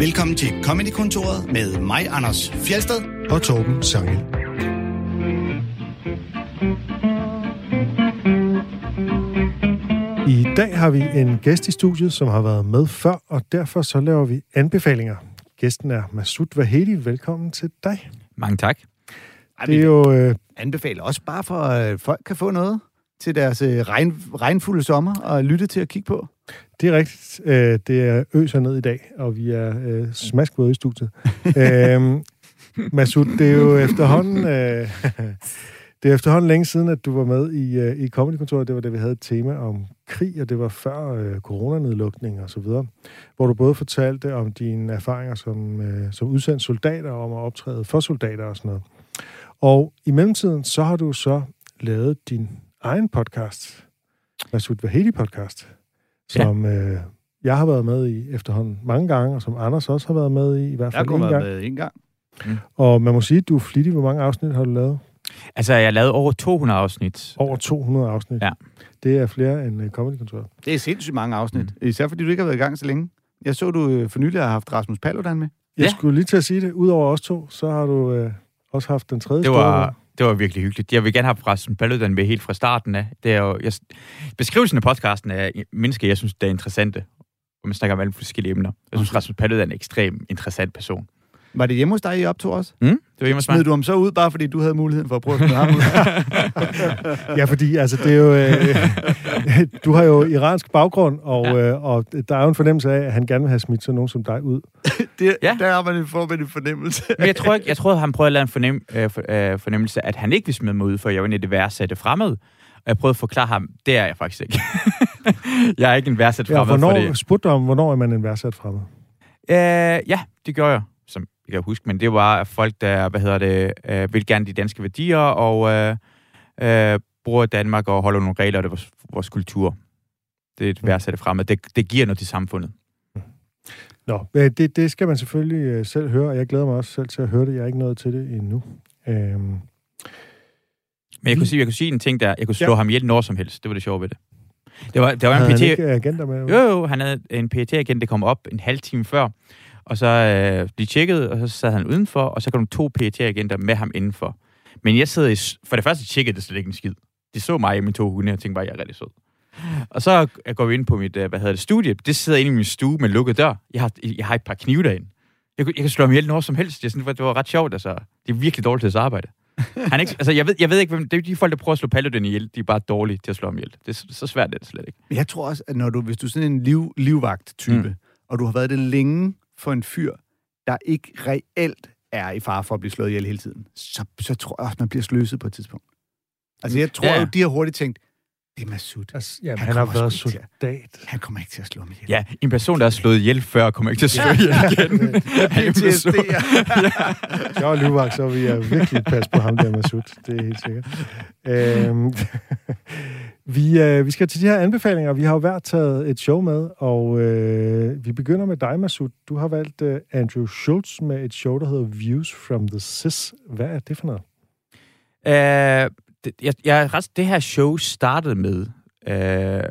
Velkommen til Comedy-kontoret med mig, Anders Fjelsted. og Torben Sangel. I dag har vi en gæst i studiet, som har været med før, og derfor så laver vi anbefalinger. Gæsten er Masud Vahedi. Velkommen til dig. Mange tak. Det er jo... Øh, anbefaler også bare for, at øh, folk kan få noget til deres øh, regn, regnfulde sommer og lytte til at kigge på. Det er rigtigt. Øh, det er øser ned i dag, og vi er øh, smaskvåde i studiet. øh, Masud, det er jo efterhånden... Øh, det er efterhånden længe siden, at du var med i, øh, i Comedy-kontoret. Det var det, vi havde et tema om krig, og det var før øh, coronanedlukning og så videre. Hvor du både fortalte om dine erfaringer som, øh, som udsendt soldater, om at optræde for soldater og sådan noget. Og i mellemtiden, så har du så lavet din egen podcast, Masud Vahedi podcast, som øh, jeg har været med i efterhånden mange gange, og som Anders også har været med i, i hvert Jeg fald en gang. med en gang. Og man må sige, at du er flittig. Hvor mange afsnit har du lavet? Altså, jeg lavede over 200 afsnit. Over 200 afsnit. Ja. Det er flere end uh, Comedy-kontoret. Det er sindssygt mange afsnit. Mm. Især fordi du ikke har været i gang så længe. Jeg så, du øh, for nylig har haft Rasmus Paludan med. Jeg Ja. skulle lige til at sige det. Udover os to, så har du øh, også haft den tredje Det var. Det var virkelig hyggeligt. Jeg vil gerne have Rasmus Paludan med helt fra starten af. Det er jo, jeg, beskrivelsen af podcasten er mennesker, jeg synes, det er interessante. Og man snakker om alle forskellige emner. Jeg synes, Rasmus Paludan er en ekstremt interessant person. Var det hjemme hos dig, I optog også? Mm? Det var hjemme hos mig. Smed du ham så ud, bare fordi du havde muligheden for at prøve at smide ham ud? Ja, fordi altså, det er jo... Øh, du har jo iransk baggrund, og, ja. øh, og der er jo en fornemmelse af, at han gerne vil have smidt sådan nogen som dig ud. det, Ja. Der har man en, får man en fornemmelse. Men jeg tror ikke, jeg tror, han prøvede at lave en fornem, øh, for, øh, fornemmelse, at han ikke ville smide mig ud, for jeg var inde i det værdsatte fremmed. Og jeg prøvede at forklare ham, det er jeg faktisk ikke. jeg er ikke en værdsat Ja, fremmed for det. hvornår, spurgte du om, hvornår er man en værdsat fremmed? Øh, ja, det gjorde jeg, som jeg kan huske, men det var folk, der, hvad hedder det, øh, vil gerne de danske værdier, og øh, øh, bruger Danmark og holder nogle regler af det, vores, vores kultur. Det er et Mm. værdsætte fremad. Det, det giver noget til samfundet. Nå, øh, det, det skal man selvfølgelig øh, selv høre, og jeg glæder mig også selv til at høre det. Jeg er ikke nået til det endnu. Øhm, Men jeg kunne, sige, jeg kunne sige en ting der, jeg kunne slå Ja. ham ihjel når som helst. Det var det sjove ved det. Det var, det var havde en han PT... ikke agenter med? Jo, jo, han havde en PET-agent, der kom op en halv time før, og så øh, de tjekkede, og så sad han udenfor, og så kom to PET-agenter med ham indenfor. Men jeg sidder i... For det første tjekkede det slet ikke en skid. De så mig og mine to hunde, og tænkte bare, jeg er rigtig sød. Og så går vi ind på mit, øh, hvad hedder det, studie. Det sidder inde i min stue med lukket dør. Jeg har, jeg har et par knive derinde. Jeg, jeg kan slå ham ihjel når som helst. Jeg synes, det var ret sjovt. Altså. Det er virkelig dårligt til at arbejde. Han er ikke, altså, jeg, ved, jeg ved ikke, hvem, det er de folk, der prøver at slå Paludan ihjel. De er bare dårlige til at slå ham ihjel. Det er så, svært er det slet ikke. Jeg tror også, at når du, hvis du er sådan en liv, livvagt-type. Mm. og du har været det længe for en fyr, der ikke reelt er i fare for at blive slået ihjel hele tiden, så, så tror jeg også, man bliver sløset på et tidspunkt. Altså, jeg tror Ja. jo, de har hurtigt tænkt, det er Masud. Altså, jamen, Han han, har været soldat. Han kommer ikke til at slå mig ihjel. Ja, en person, der er slået ihjel før, kommer ikke til at slå ihjel igen. Er en PTSD, person. Jeg var livvagt, så vil jeg virkelig passe på ham der med sut. Det er helt sikkert. Øhm, vi, øh, vi skal til de her anbefalinger. Vi har jo hver taget et show med, og øh, vi begynder med dig, Masud. Du har valgt øh, Andrew Schultz med et show, der hedder Views from the Cis. Hvad er det for noget? Øh, det, jeg, jeg, ret, det her show startede med, øh,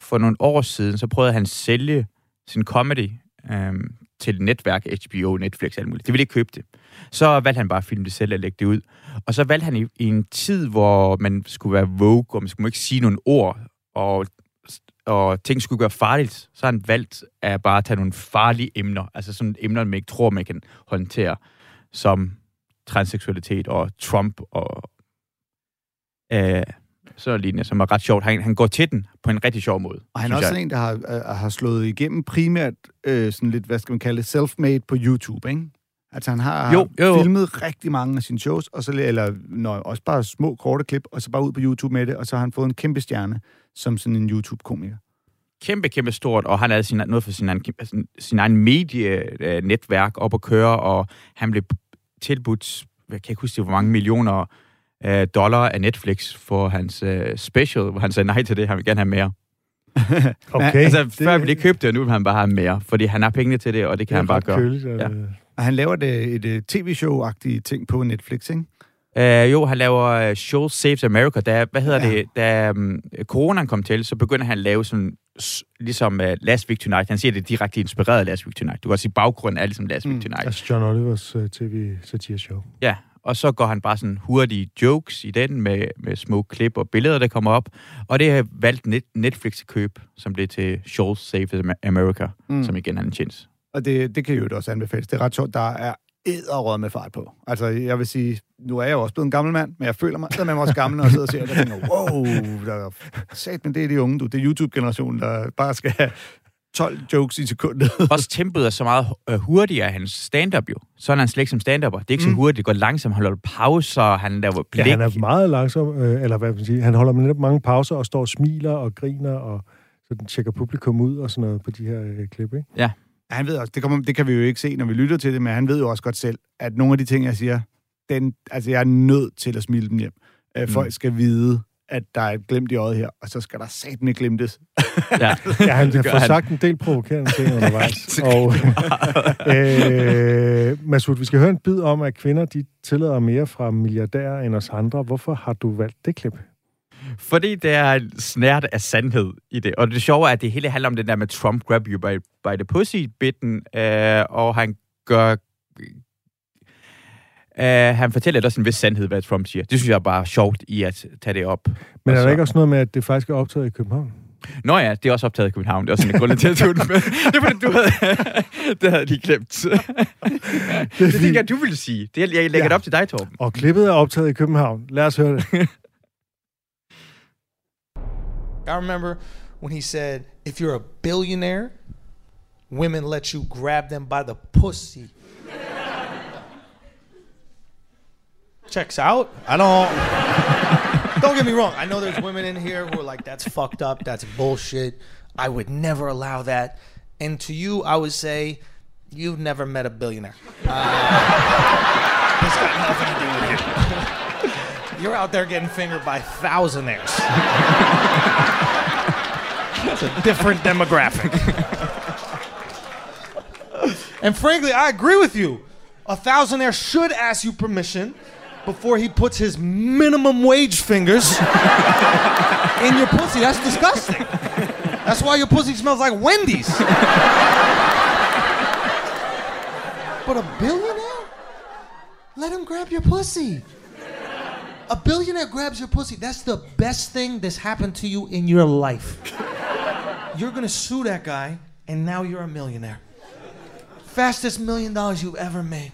for nogle år siden, så prøvede han at sælge sin comedy øh, til et netværk, HBO, Netflix, alt muligt. De ville ikke købe det. Så valgte han bare at filme det selv og lægge det ud. Og så valgte han i, i en tid, hvor man skulle være vogue, og man skulle ikke sige nogle ord, og, og ting skulle gøre farligt, så har han valgt at bare tage nogle farlige emner, altså sådan emner, man ikke tror, man kan håndtere, som transseksualitet og Trump og øh, sådan lignende, som er ret sjovt. Han, han går til den på en rigtig sjov måde. Og han er også jeg. en, der har, øh, har slået igennem primært øh, sådan lidt, hvad skal man kalde det, self-made på YouTube, ikke? Altså han har, Jo, jo, jo. filmet rigtig mange af sine shows, og så, eller når, også bare små, korte klip, og så bare ud på YouTube med det, og så har han fået en kæmpe stjerne som sådan en YouTube-komiker. Kæmpe, kæmpe stort, og han havde sin, noget for sin, sin, sin egen medienetværk op at køre, og han blev tilbudt, jeg kan ikke huske, hvor mange millioner øh, dollar af Netflix for hans øh, special, hvor han sagde nej til det, han vil gerne have mere. Okay. Altså, det, før ville ikke købe det, og nu vil han bare have mere, fordi han har pengene til det, og det kan han bare gøre. Køligt, Ja. ja. Og han laver det, et, et tv-show-agtige ting på Netflix, ikke? Uh, jo, han laver uh, Schultz Saves America. Da, hvad hedder Ja. det? Da um, coronaen kom til, så begynder han at lave sådan, s- ligesom uh, Last Week Tonight. Han siger, det er direkte inspireret af Last Week Tonight. Du kan også sige, baggrunden er ligesom Last Week Mm. Tonight. Altså John Olivers uh, tv-satireshow. Ja, og så går han bare sådan hurtige jokes i den med, med små klip og billeder, der kommer op. Og det har valgt net, Netflix at købe, som blev til Schultz Saves America, Mm. som igen er en tjens. Og det, det kan jo også anbefales. Det er ret sjovt. Der er æderrød med fart på. Altså, jeg vil sige, nu er jeg jo også blevet en gammel mand, men jeg føler mig med mig også gammel, når jeg sidder og ser det, og tænker, wow, der er sat men det er de unge, du. Det er YouTube-generationen, der bare skal 12 jokes i sekundet. Også tempoet er så meget øh, hurtigere af hans stand-up jo. Så er han slet ikke som stand-upper. Det er ikke mm. Mm. så hurtigt, det går langsomt. Han holder pauser, han laver Ja, blik. han er meget langsom, øh, eller hvad man sige, han holder med netop mange pauser og står og smiler og griner og sådan tjekker publikum ud og sådan noget på de her øh, klip, ikke? Han ved også, det, kommer, det kan vi jo ikke se, når vi lytter til det, men han ved jo også godt selv, at nogle af de ting, jeg siger, den, altså jeg er nødt til at smile dem hjem. Øh, Folk skal vide, at der er et glimt i øjet her, og så skal der satme glimtes. Ja. Ja, han har fået sagt en del provokerende ting undervejs. og, øh, Masud, vi skal høre en bid om, at kvinder de tillader mere fra milliardærer end os andre. Hvorfor har du valgt det klip? Fordi det er en snært af sandhed i det. Og det sjove er, at det hele handler om den der med Trump grab you by, by the pussy-bitten, øh, og han gør... Øh, han fortæller også en vis sandhed, hvad Trump siger. Det synes jeg er bare sjovt i at tage det op. Men er så- der ikke også noget med, at det faktisk er optaget i København? Nå ja, det er også optaget i København. Det er også en af grundene til, at tog den med. Det er fordi, du havde... det havde jeg lige glemt. det tænker jeg, du ville sige. Det, er- jeg lægger Ja. det op til dig, Torben. Og klippet er optaget i København. Lad os høre det. I remember when he said, if you're a billionaire, women let you grab them by the pussy. Checks out. I don't. don't get me wrong. I know there's women in here who are like, that's fucked up. That's bullshit. I would never allow that. And to you, I would say, you've never met a billionaire. Uh, this got nothing to do with you. You're out there getting fingered by thousandaires. It's a different demographic. and frankly, I agree with you. A thousandaire should ask you permission before he puts his minimum wage fingers in your pussy. That's disgusting. That's why your pussy smells like Wendy's. but a billionaire? Let him grab your pussy. A billionaire grabs your pussy. That's the best thing that's happened to you in your life. You're gonna sue that guy, and now you're a millionaire. Fastest million dollars you've ever made.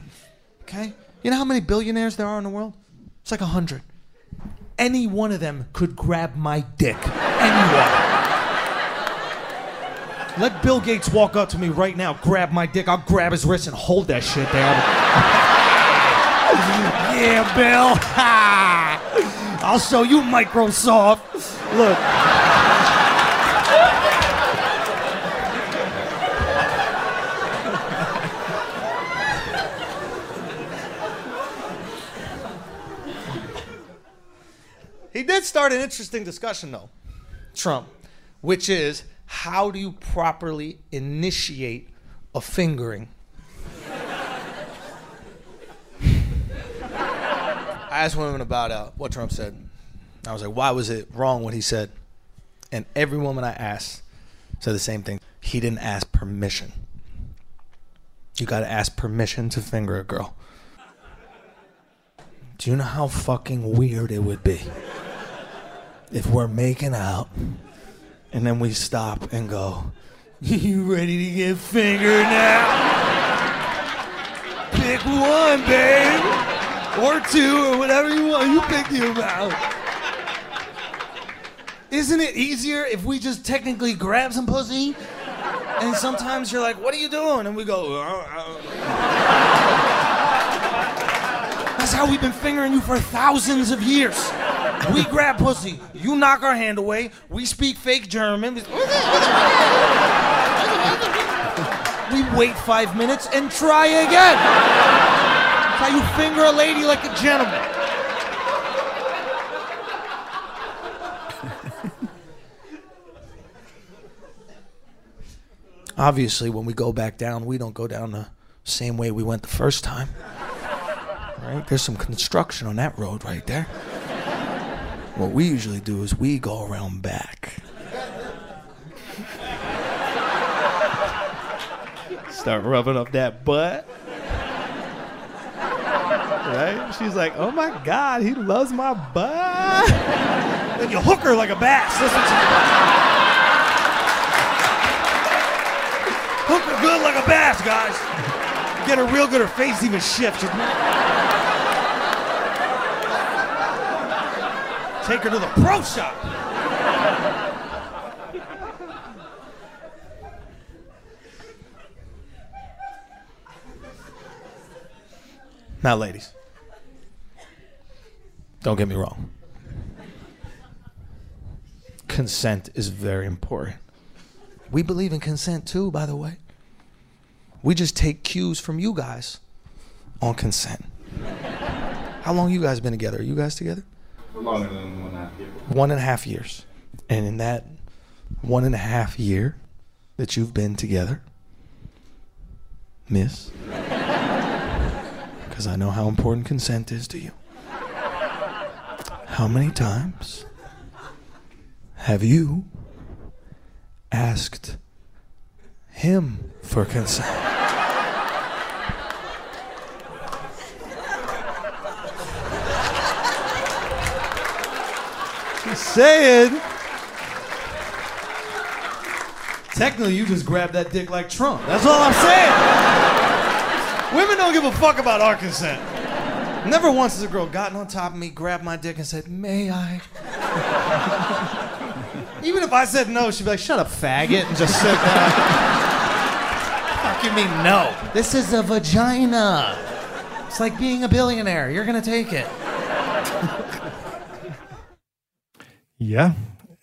Okay? You know how many billionaires there are in the world? It's like a hundred. Any one of them could grab my dick. Anyone. Let Bill Gates walk up to me right now, grab my dick. I'll grab his wrist and hold that shit there. yeah, Bill. I'll show you Microsoft. Look. Did start an interesting discussion, though, Trump, which is how do you properly initiate a fingering? I asked women about uh, what Trump said. I was like, why was it wrong what he said? And every woman I asked said the same thing. He didn't ask permission. You gotta ask permission to finger a girl. Do you know how fucking weird it would be if we're making out and then we stop and go, You ready to get fingered now? Pick one, babe. Or two, or whatever you want. You pick the amount. Isn't it easier if we just technically grab some pussy? And sometimes you're like, what are you doing? And we go, "Uh, uh." That's how we've been fingering you for thousands of years. We grab pussy. You knock our hand away. We speak fake German. We wait five minutes and try again. That's how you finger a lady like a gentleman. Obviously, when we go back down, we don't go down the same way we went the first time. Right? There's some construction on that road right there. What we usually do is we go around back. Start rubbing up that butt. Right? She's like, oh my God, he loves my butt. then you hook her like a bass. That's what you Hook her good like a bass, guys. Get her real good, her face even shifts. Take her to the pro shop. Now, ladies, don't get me wrong. Consent is very important. We believe in consent too, by the way. We just take cues from you guys on consent. How long you guys been together? Are you guys together? Longer than one and a half years. And in that one and a half year that you've been together, miss, because I know how important consent is to you. How many times have you asked him for consent? Saying. Technically, you just grabbed that dick like Trump. That's all I'm saying. Women don't give a fuck about our consent. Never once has a girl gotten on top of me, grabbed my dick, and said, May I? Even if I said no, she'd be like, Shut up, faggot, and just sit down. fuck you mean no? This is a vagina. It's like being a billionaire. You're gonna take it. Ja,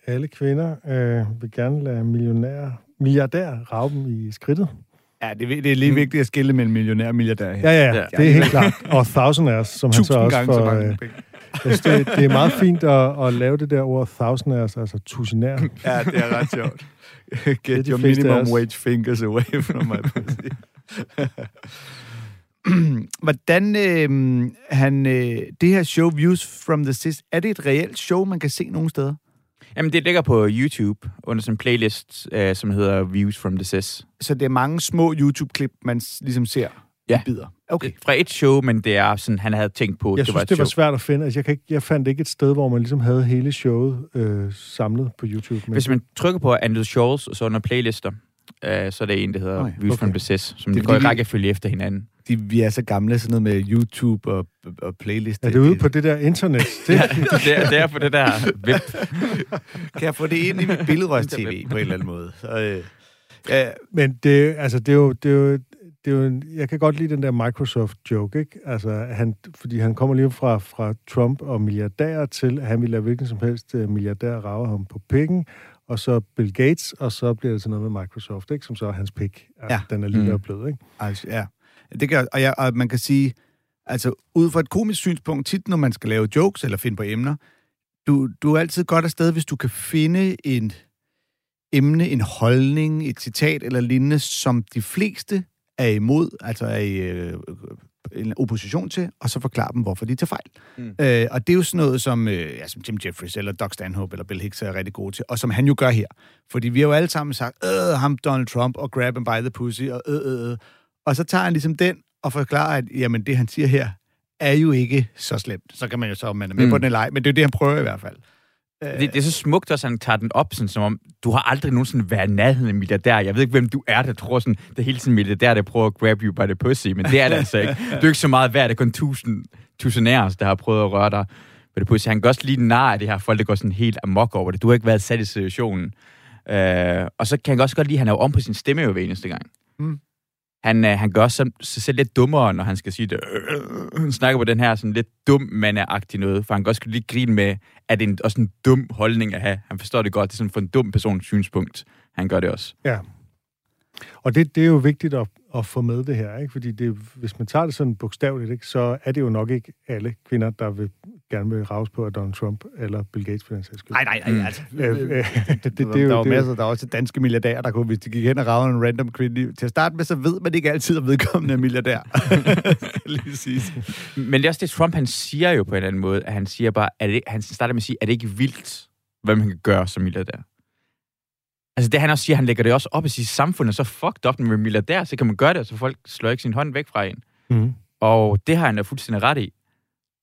alle kvinder øh, vil gerne lade millionær, milliardær rave dem i skridtet. Ja, det, er- det er lige vigtigt at skille mellem millionær og milliardær. Ja, ja, Ja. det er helt klart. Og thousandaires, som han så også gange så får... mange Øh, synes, det, det er meget fint at, at lave det der ord thousandaires, altså tusinær. Ja, det er ret sjovt. Det er Get your minimum wage fingers away from my pussy. Hvordan øh, han, øh, det her show, Views from the Sis, er det et reelt show, man kan se nogle steder? Jamen, det ligger på YouTube under sådan en playlist, øh, som hedder Views from the Sis. Så det er mange små YouTube-klip, man ligesom ser Ja. i bidder. Okay. Fra et show, men det er sådan, han havde tænkt på, Jeg det synes, var et det var show. svært at finde. Altså, jeg, kan ikke, jeg fandt ikke et sted, hvor man ligesom havde hele showet øh, samlet på YouTube. Men Hvis man trykker på Andrew Scholes, og så under playlister, øh, så er det en, der hedder ja, Views okay. from the som Det er går i rækkefølge efter hinanden. De, vi er så gamle, sådan noget med YouTube og, og playlist. er det ude på det der internet? Det, det, er, det er på det der web. Kan jeg få det ind i mit billedrørs-tv på en eller anden måde? Så, øh, ja, Men det, altså, det er jo... Det er jo det er jo en, jeg kan godt lide den der Microsoft-joke, ikke? Altså, han, fordi han kommer lige fra, fra Trump og milliardærer til, at han vil lade hvilken som helst uh, milliardær rave ham på pikken, og så Bill Gates, og så bliver det til noget med Microsoft, ikke? Som så er hans pik. Ja. Den er lige Mm. blød, ikke? Altså, ja. Det kan, og, jeg, og man kan sige, altså ud fra et komisk synspunkt, tit når man skal lave jokes eller finde på emner, du, du er altid godt afsted, hvis du kan finde en emne, en holdning, et citat eller lignende, som de fleste er imod, altså er i øh, en opposition til, og så forklare dem, hvorfor de tager fejl. Mm. Øh, og det er jo sådan noget, som, øh, ja, som Jim Jeffries eller Doug Stanhope eller Bill Hicks er rigtig gode til, og som han jo gør her. Fordi vi har jo alle sammen sagt, øh, ham Donald Trump, og grab him by the pussy, og øh, øh, øh. Og så tager han ligesom den og forklarer, at jamen, det han siger her, er jo ikke så slemt. Så kan man jo så, om man er med mm. På den eller ej, men det er jo det, han prøver i hvert fald. Det, det er så smukt også, at han tager den op, sådan, som om, du har aldrig nogensinde været nærheden af milliardær. Jeg ved ikke, hvem du er, der tror sådan, det er hele tiden milliardær, der prøver at grab you by the pussy, men det er det altså ikke. Du er ikke så meget værd, det er kun tusind, tusindærs, der har prøvet at røre dig by the pussy. Han kan også lige nar af det her folk, der går sådan helt amok over det. Du har ikke været sat i situationen. Øh, og så kan han også godt lide, at han er jo om på sin stemme jo hver eneste gang. Mm. Han, øh, han gør sig, sig selv lidt dummere, når han skal sige det. Øh, han snakker på den her sådan lidt dum mandeagtig noget, for han kan også lige grine med, at det er en, også en dum holdning at have. Han forstår det godt, det er sådan for en dum persons synspunkt. Han gør det også. Ja. Og det, det er jo vigtigt at, at få med det her, ikke? fordi det, hvis man tager det sådan bogstaveligt, ikke, så er det jo nok ikke alle kvinder, der vil gerne vil rause på, at Donald Trump eller Bill Gates for den sags skyld. Nej, nej, nej, altså. Øh, øh, det, det, det, det, er jo, der var det, er masser, der er også danske milliardærer, der kunne, hvis de gik hen og ragede en random kvinde. Til at starte med, så ved man ikke altid, at vedkommende er milliardær. Lige sige. Men det er også det, Trump han siger jo på en eller anden måde, at han siger bare, at det, han starter med at sige, at det ikke vildt, hvad man kan gøre som milliardær. Altså det han også siger, han lægger det også op i sit samfund, og så fucked up med milliardær, så kan man gøre det, så folk slår ikke sin hånd væk fra en. Mhm. Og det har han da fuldstændig ret i.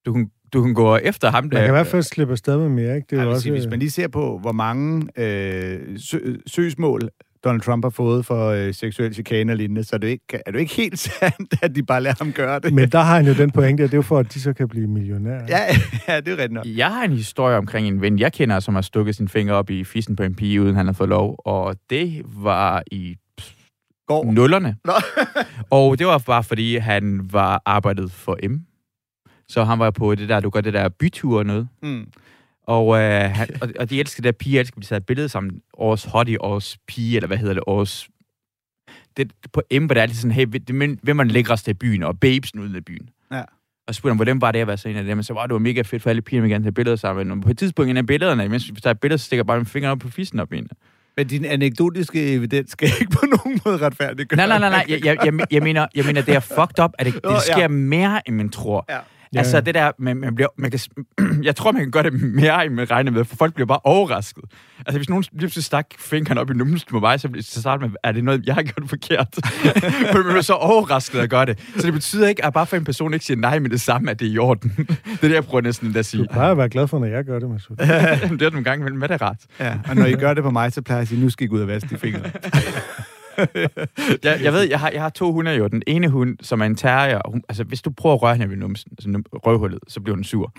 Du kan, du kan gå efter ham, der... Man kan i hvert fald slippe afsted med mere, ikke? Det er vil også, sige, hvis man lige ser på, hvor mange øh, sø- søgsmål Donald Trump har fået for øh, seksuel chikane og lignende, så er det ikke, er det ikke helt sandt, at de bare lader ham gøre det. Men der har han jo den pointe, at det er jo for, at de så kan blive millionærer. Ja, ja, det er rigtigt nok. Jeg har en historie omkring en ven, jeg kender, som har stukket sin finger op i fissen på en pige, uden han har fået lov. Og det var i Går. nullerne. Nå. og det var bare, fordi han var arbejdet for M. Så han var på det der, du gør det der bytur og noget. Mm. Og, øh, han, og, og de elsker der pige, elsker, at de tager et billede sammen. Årets hottie, årets pige, eller hvad hedder det, årets... Det, på M, hvor det er altid sådan, hey, hvem hvem er den lækreste i byen, og babesen uden af byen. Ja. Og så spurgte han, hvordan var det at være så en af dem? Og så var det var mega fedt, for alle pigerne vil gerne tage billeder sammen. Og på et tidspunkt, en af billederne, mens vi tager et billede, så stikker bare min finger op på fissen op i hende. Men din anekdotiske evidens skal ikke på nogen måde retfærdiggøre. Nej, nej, nej, nej. Jeg, jeg, jeg, jeg, mener, jeg mener, det er fucked up, at det, det sker mere, end man tror. Ja. Ja, Altså ja. det der, man, man bliver, man kan, jeg tror, man kan gøre det mere, end man regner med, for folk bliver bare overrasket. Altså hvis nogen lige pludselig stak fingeren op i numsen på mig, så så starter med, er det noget, jeg har gjort forkert? For man bliver så overrasket at gøre det. Så det betyder ikke, at bare for en person ikke siger nej med det samme, at det er i orden. det er det, jeg prøver næsten at sige. Du plejer at være glad for, når jeg gør det, Masud. det er nogle gange imellem, hvad det er rart. Ja, og når I gør det på mig, så plejer jeg at sige, nu skal I gå ud og vaske de fingre. Jeg, jeg ved, jeg har, jeg har to hunde jo. Den ene hund, som er en terrier, hun, altså hvis du prøver at røre hende ved numsen, altså røvhullet, så bliver hun sur.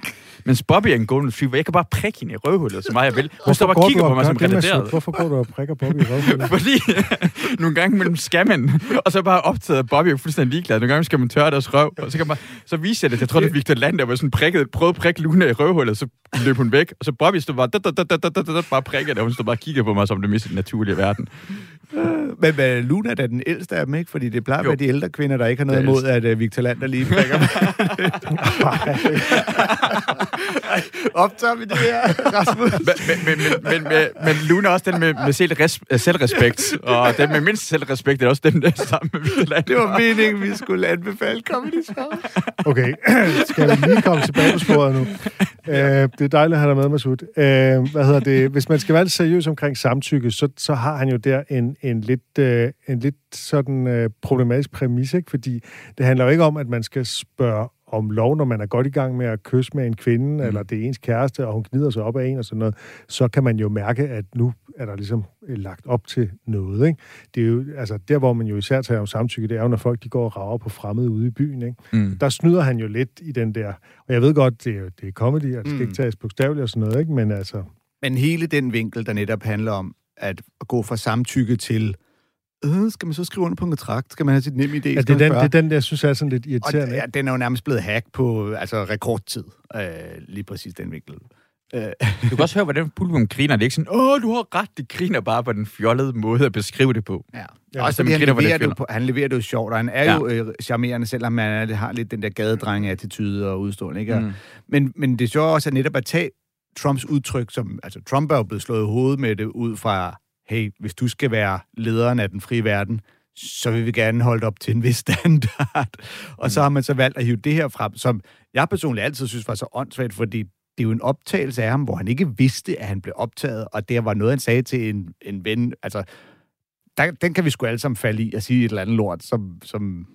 Men Bobby er en golden retriever. Jeg kan bare prikke hende i røvhullet, så meget jeg vil. Hun står bare og kigger på mig som retarderet. Hvorfor går du og prikker Bobby i røvhullet? Fordi nogle gange mellem skal man, og så bare optaget at Bobby er fuldstændig ligeglad. Nogle gange skal man tørre deres røv, og så kan man, så viser jeg det. Jeg tror, det er Victor Land, der var sådan prikket, prøvede at prikke Luna i røvhullet, så løb hun væk. Og så Bobby stod bare, da, da, da, da, da, da, da, bare prikket, og hun stod bare og kiggede på mig som det mest naturlige i verden. Men uh, Luna er da den ældste af dem, ikke? Fordi det plejer at være de ældre kvinder, der ikke har noget Det imod, at uh, Victor Lander lige prikker mig. Optager vi det her, Rasmus? Men, men, men, men, men, men Luna er også den med, med selvres, øh, selvrespekt, og den med mindst selvrespekt er også dem, der er sammen med Victor Land. Det var meningen, vi skulle anbefale Comedy Show. Okay, skal vi lige komme tilbage på sporet nu? Øh, det er dejligt at have dig med, Masud. Øh, hvad hedder det? Hvis man skal være lidt seriøs omkring samtykke, så, så har han jo der en, en lidt, øh, en lidt sådan øh, problematisk præmis, ikke? Fordi det handler jo ikke om, at man skal spørge om lov, når man er godt i gang med at kysse med en kvinde, mm. eller det er ens kæreste, og hun gnider sig op af en og sådan noget, så kan man jo mærke, at nu er der ligesom øh, lagt op til noget. Ikke? Det er jo, altså, der, hvor man jo især tager om samtykke, det er jo, når folk de går og rager på fremmede ude i byen. Ikke? Mm. Der snyder han jo lidt i den der... Og jeg ved godt, det er, det er comedy, og det skal Mm. ikke tages bogstaveligt og sådan noget, ikke? men altså... Men hele den vinkel, der netop handler om at gå fra samtykke til, øh, skal man så skrive under på en kontrakt? Skal man have sit nem idé? Ja, det, er den, det er den, der jeg synes er sådan lidt Og irriterende. ja, ikke? den er jo nærmest blevet hack på altså, rekordtid. Øh, lige præcis den vinkel. Øh, Du kan også høre, hvordan publikum griner. Det er ikke sådan, åh, du har ret, de griner bare på den fjollede måde at beskrive det på. ja. Ja, Ja, også så fordi man han griner, det leverer, det på, han leverer det jo sjovt, og han er Ja. ja. jo øh, charmerende, selvom han er, har lidt den der gadedrenge-attitude og udstående. Ikke? Mm. Men, men det er sjovt også at netop at tage Trumps udtryk, som, altså Trump er jo blevet slået i hovedet med det ud fra, hey, hvis du skal være lederen af den frie verden, så vil vi gerne holde op til en vis standard. Og så har man så valgt at hive det her frem, som jeg personligt altid synes var så åndssvagt, fordi det er jo en optagelse af ham, hvor han ikke vidste, at han blev optaget, og det var noget, han sagde til en, en ven. Altså, der, den kan vi sgu alle sammen falde i at sige et eller andet lort, som, som,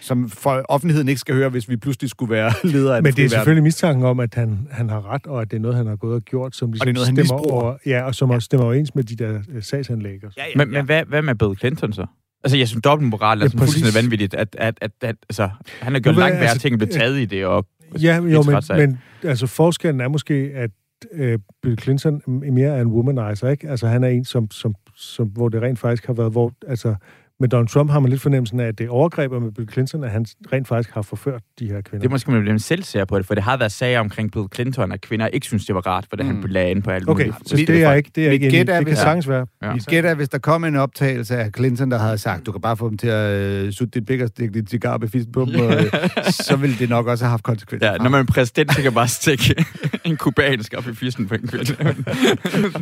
som for offentligheden ikke skal høre, hvis vi pludselig skulle være ledere af Men det er frie verden. selvfølgelig mistanken om, at han, han har ret, og at det er noget, han har gået og gjort, som ligesom det er noget, han stemmer over, ja, og som også stemmer overens med de der øh, sagsanlæg. og. Ja, ja, Men, men hvad, hvad med Bill Clinton så? Altså, jeg synes, dobbeltmoral er Ja, fuldstændig vanvittigt, at, at, at, at altså, han har gjort langt værre altså, ting, end blev taget i det, og Ja, jo, men, men altså, forskellen er måske, at øh, Bill Clinton mere er en womanizer, ikke? Altså, han er en, som, som, som, hvor det rent faktisk har været, hvor, altså, med Donald Trump har man lidt fornemmelsen af, at det er overgreb, og med Bill Clinton, at han rent faktisk har forført de her kvinder. Det er måske, man bliver selv ser på det, for det har været sager omkring Bill Clinton, at kvinder ikke synes, det var rart, hvordan Mm. han lagde ind på alle Okay, mulige så det er jeg ikke, det er ikke gæt er, Det kan hvis- sagtens være. Ja. Mit gæt er, hvis der kom en optagelse af Clinton, der havde sagt, du kan bare få dem til at øh, sutte dit pik og stikke dit cigar på dem, og, øh, så ville det nok også have haft konsekvenser. Ja, når man er præsident, så kan man bare stikke en kubansk op i fisten på en kvinde.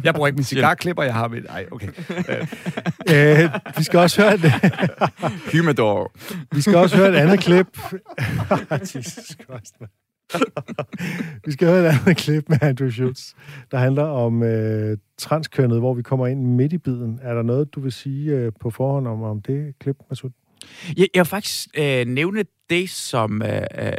Jeg bruger ikke min cigarklipper, jeg har mit... Ej, okay. Øh, vi skal også høre et, Humidor. vi skal også høre et andet klip. Jesus Christ, vi skal høre et andet klip med Andrew Schultz, der handler om øh, transkønnet, hvor vi kommer ind midt i biden. Er der noget, du vil sige øh, på forhånd om, om det klip, Masud? Jeg, jeg vil faktisk øh, nævne det, som øh, øh,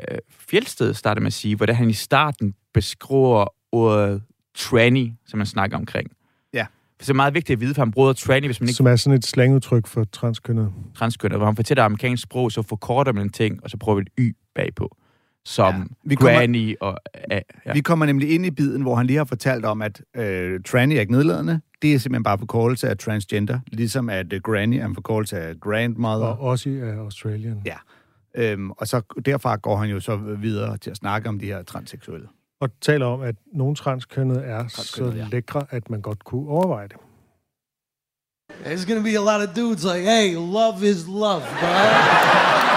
Fjeldsted startede med at sige, hvordan han i starten beskriver ordet tranny, som man snakker omkring. Ja. For det er meget vigtigt at vide, for han bruger tranny, hvis man ikke Som er sådan et slangudtryk for transkønnet. transkønnet. Hvor han fortæller amerikansk sprog, så forkorter man en ting, og så prøver vi et y bagpå. Som Ja, vi kommer- granny og... Ja, ja. Vi kommer nemlig ind i biden, hvor han lige har fortalt om, at øh, tranny er ikke nedladende. Det er simpelthen bare forkortelse af transgender, ligesom at øh, granny er en forkortelse af grandmother. Og også i uh, Australien. Ja. Øhm, og så derfra går han jo så videre til at snakke om de her transseksuelle. Og taler om, at nogle transkønnede er så Transkønnede, ja. lækre, at man godt kunne overveje det. There's gonna be a lot of dudes like, hey, love is love, bro.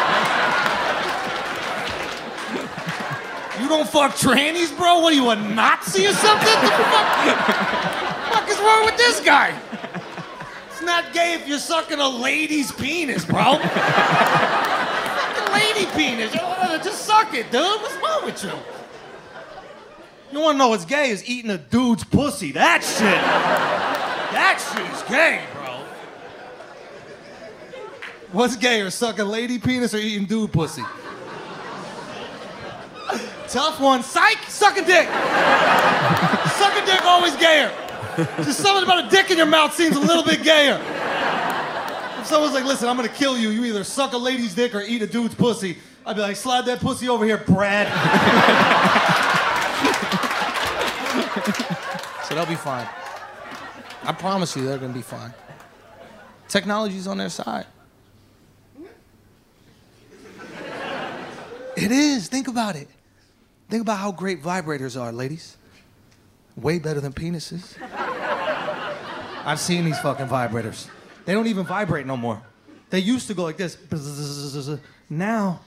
you don't fuck trannies, bro? What are you, a Nazi or something? the fuck? fuck is wrong with this guy? It's not gay if you're sucking a lady's penis, bro. Fucking lady penis. Just suck it, dude. What's wrong with you? You wanna know what's gay is eating a dude's pussy. That shit. That shit is gay, bro. What's gay gayer, sucking lady penis or eating dude pussy? Tough one. Psych! Suck a dick! suck a dick always gayer. Just something about a dick in your mouth seems a little bit gayer. If someone's like, listen, I'm gonna kill you, you either suck a lady's dick or eat a dude's pussy, I'd be like, slide that pussy over here, Brad. so they'll be fine. I promise you they're gonna be fine. Technology's on their side. It is. Think about it. Think about how great vibrators are, ladies. Way better than penises. I've seen these fucking vibrators. They don't even vibrate no more. They used to go like this. Now,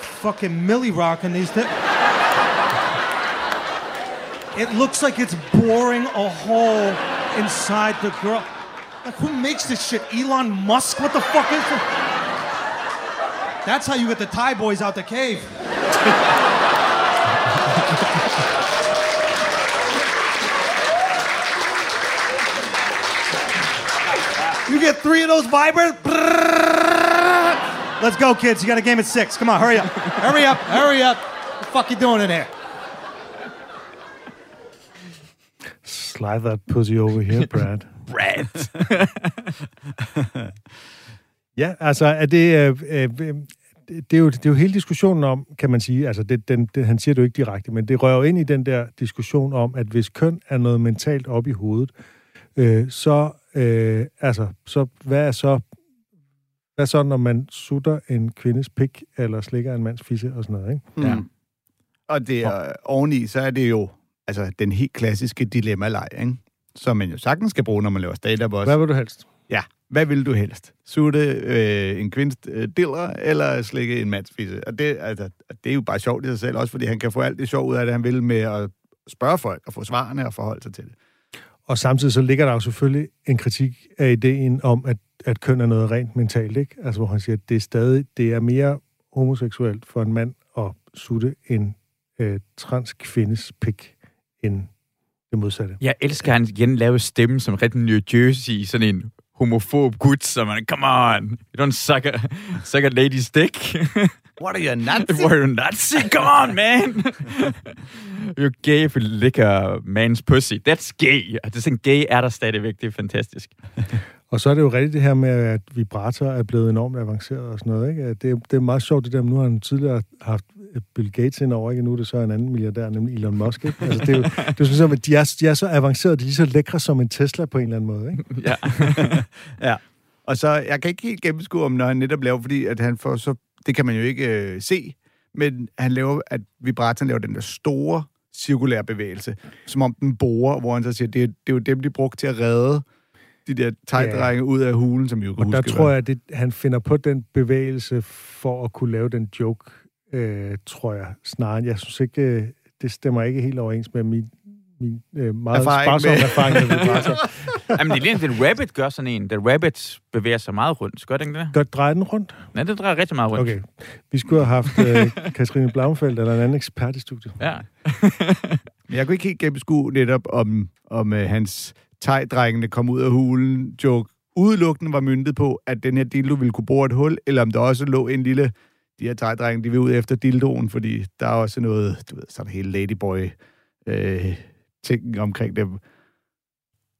fucking Millie rocking these things. It looks like it's boring a hole inside the girl. Like, who makes this shit? Elon Musk? What the fuck is it? That's how you get the Thai boys out the cave. you get three of those vibrators. Let's go, kids. You got a game at six. Come on, hurry up. hurry up. Hurry up. What the fuck you doing in here? Slide that pussy over here, Brad. Brad. Ja, altså, er det, øh, øh, øh, det, er jo, det er jo hele diskussionen om, kan man sige, altså det, den, det, han siger det jo ikke direkte, men det rører jo ind i den der diskussion om, at hvis køn er noget mentalt op i hovedet, øh, så, øh, altså, så hvad er så, hvad så, når man sutter en kvindes pik, eller slikker en mands fisse og sådan noget, ikke? Ja. Og det er, oveni, så er det jo altså, den helt klassiske dilemma-leg, ikke? som man jo sagtens skal bruge, når man laver stand-up også. Hvad vil du helst? Hvad vil du helst? Sutte øh, en kvindes øh, diller, eller slikke en mands fisse? Og det, altså, det er jo bare sjovt i sig selv, også fordi han kan få alt det sjov ud af det, han vil med at spørge folk og få svarene og forholde sig til det. Og samtidig så ligger der jo selvfølgelig en kritik af ideen om, at, at køn er noget rent mentalt, ikke? Altså, hvor han siger, at det er stadig, det er mere homoseksuelt for en mand at sutte en øh, transkvindes pik, end det modsatte. Jeg elsker, at han igen laver stemme som rigtig New Jersey, sådan en homofob gut, som man, come on, you don't suck a, suck a lady's dick. What are you, nuts? What are you Nazi? Come on, man! You're gay if you lick a man's pussy. That's gay. Og Det er sådan, gay er der stadigvæk. Det er fantastisk. Og så er det jo rigtigt det her med, at vibrator er blevet enormt avanceret og sådan noget, ikke? Det, er- det er meget sjovt det der, nu har han tidligere haft Bill Gates ind over, ikke? Nu er det så en anden milliardær, nemlig Elon Musk, ikke? Altså, det er jo, det er sådan, at de er, de er så avancerede, de er lige så lækre som en Tesla på en eller anden måde, ikke? Ja. ja. Og så, jeg kan ikke helt gennemskue, om når han netop laver, fordi at han får så, det kan man jo ikke øh, se, men han laver, at vibratoren laver den der store cirkulære bevægelse, som om den borer, hvor han så siger, det, det er jo dem, de brugte til at redde de der tegdrenge ud af hulen, som vi jo kan Og der huske. tror jeg, at det, han finder på den bevægelse for at kunne lave den joke, øh, tror jeg, snarere. Jeg synes ikke, øh, det stemmer ikke helt overens med min, min øh, meget Erfaring sparsomme med- erfaring med vibrator. Jamen, det er lige, den Rabbit gør sådan en. Den Rabbit bevæger sig meget rundt. Gør den ikke det? Godt dreje den rundt. Nej, det drejer rigtig meget rundt. Okay. Vi skulle have haft øh, Katrine Blaufeldt eller en anden ekspert i studiet. Ja. Men jeg kunne ikke helt gennemskue netop, om, om øh, hans tegdrengene kom ud af hulen joke udelukkende var myndet på, at den her dildo ville kunne bore et hul, eller om der også lå en lille, de her tegdrenge, de vil ud efter dildoen, fordi der er også noget, du ved, sådan hele ladyboy øh, ting omkring dem.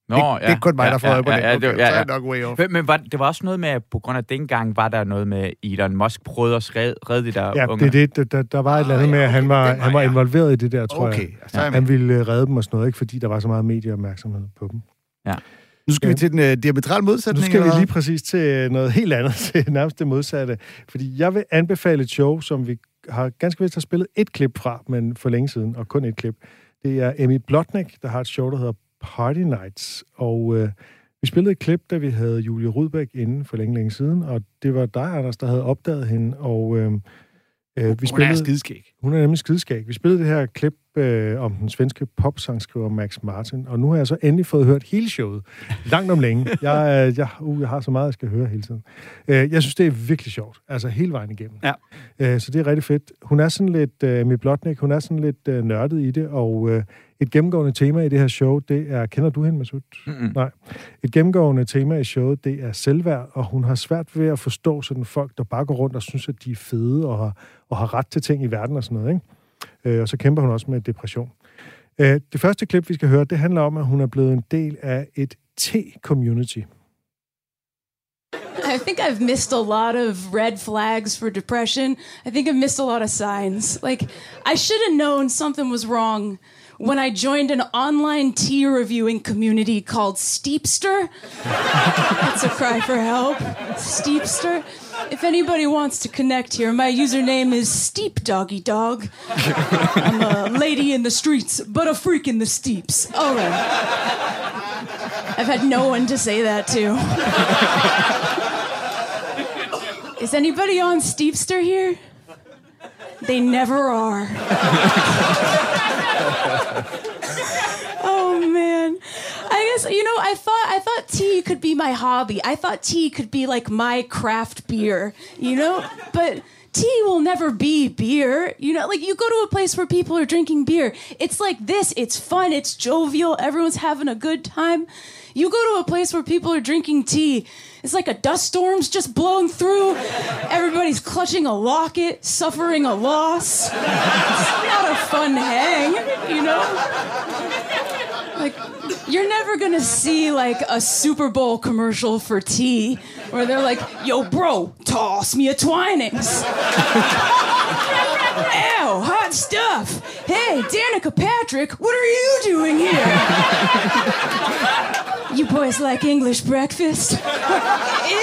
Nå, det, ja. det er kun mig, ja, der får ja, øje på ja, det. Ja, Okay, det, ja, Så er ja. jeg nok way off. Men, men var, det var også noget med, at på grund af dengang var der noget med Elon Musk prøvede at redde, redde de der Ja, unge. det er det. Der, der, der var et eller andet Ah, med, ja, at han var, den han var var involveret i det der, tror Okay, jeg. med. Han ville øh, redde dem og sådan noget, ikke? fordi der var så meget medieopmærksomhed på dem. Nu skal vi til den øh, diametrale Nu modsætning. skal vi eller lige hvad? præcis til noget helt andet, til nærmest det modsatte. Fordi jeg vil anbefale et show, som vi har ganske vist har spillet et klip fra, men for længe siden, og kun et klip. Det er Emmy Blotnick, der har et show, der hedder Party Nights. Og øh, vi spillede et klip, da vi havde Julie Rudbæk inde for længe, længe siden, og det var dig, Anders, der havde opdaget hende, og øh, øh, vi Hun er spillede... skideskæg. Hun er nemlig skideskæg. Vi spillede det her klip øh, om den svenske popsangskriver Max Martin, og nu har jeg så endelig fået hørt hele showet. Langt om længe. Jeg, øh, jeg, uh, jeg har så meget, jeg skal høre hele tiden. Øh, jeg synes, det er virkelig sjovt. Altså hele vejen igennem. Ja. Øh, så det er rigtig fedt. Hun er sådan lidt, øh, med Blotnik, hun er sådan lidt øh, nørdet i det, og øh, et gennemgående tema i det her show, det er, kender du hende, Masud? Mm-mm. Nej. Et gennemgående tema i showet, det er selvværd, og hun har svært ved at forstå sådan folk, der bare går rundt og synes, at de er fede og har, og har ret til ting i verden og sådan noget, ikke? Øh, og så kæmper hun også med depression. Øh, det første klip, vi skal høre, det handler om, at hun er blevet en del af et T-community. I think I've missed a lot of red flags for depression. I think I've missed a lot of signs. Like, I should have known something was wrong when I joined an online tea reviewing community called Steepster. That's a cry for help. Steepster. If anybody wants to connect here, my username is Steep Doggy Dog. I'm a lady in the streets, but a freak in the steeps. All right. I've had no one to say that to. Is anybody on Steepster here? They never are. oh man. I guess you know, I thought I thought tea could be my hobby. I thought tea could be like my craft beer, you know? But tea will never be beer. You know, like you go to a place where people are drinking beer. It's like this. It's fun, it's jovial, everyone's having a good time. You go to a place where people are drinking tea. It's like a dust storm's just blown through. Everybody's clutching a locket, suffering a loss. It's not a fun hang, you know? Like, you're never gonna see like a Super Bowl commercial for tea where they're like, yo, bro, toss me a Twinings. Ow, hot stuff. Hey, Danica Patrick, what are you doing here? you boys like English breakfast?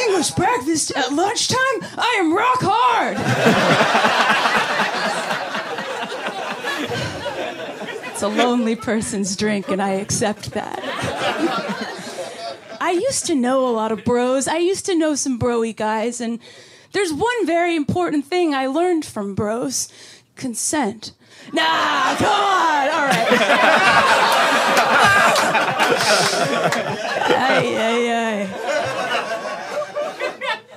English breakfast at lunchtime? I am rock hard. it's a lonely person's drink, and I accept that. I used to know a lot of bros. I used to know some broy guys, and there's one very important thing I learned from bros consent. Nah, come on. All right. Ay, ay, ay.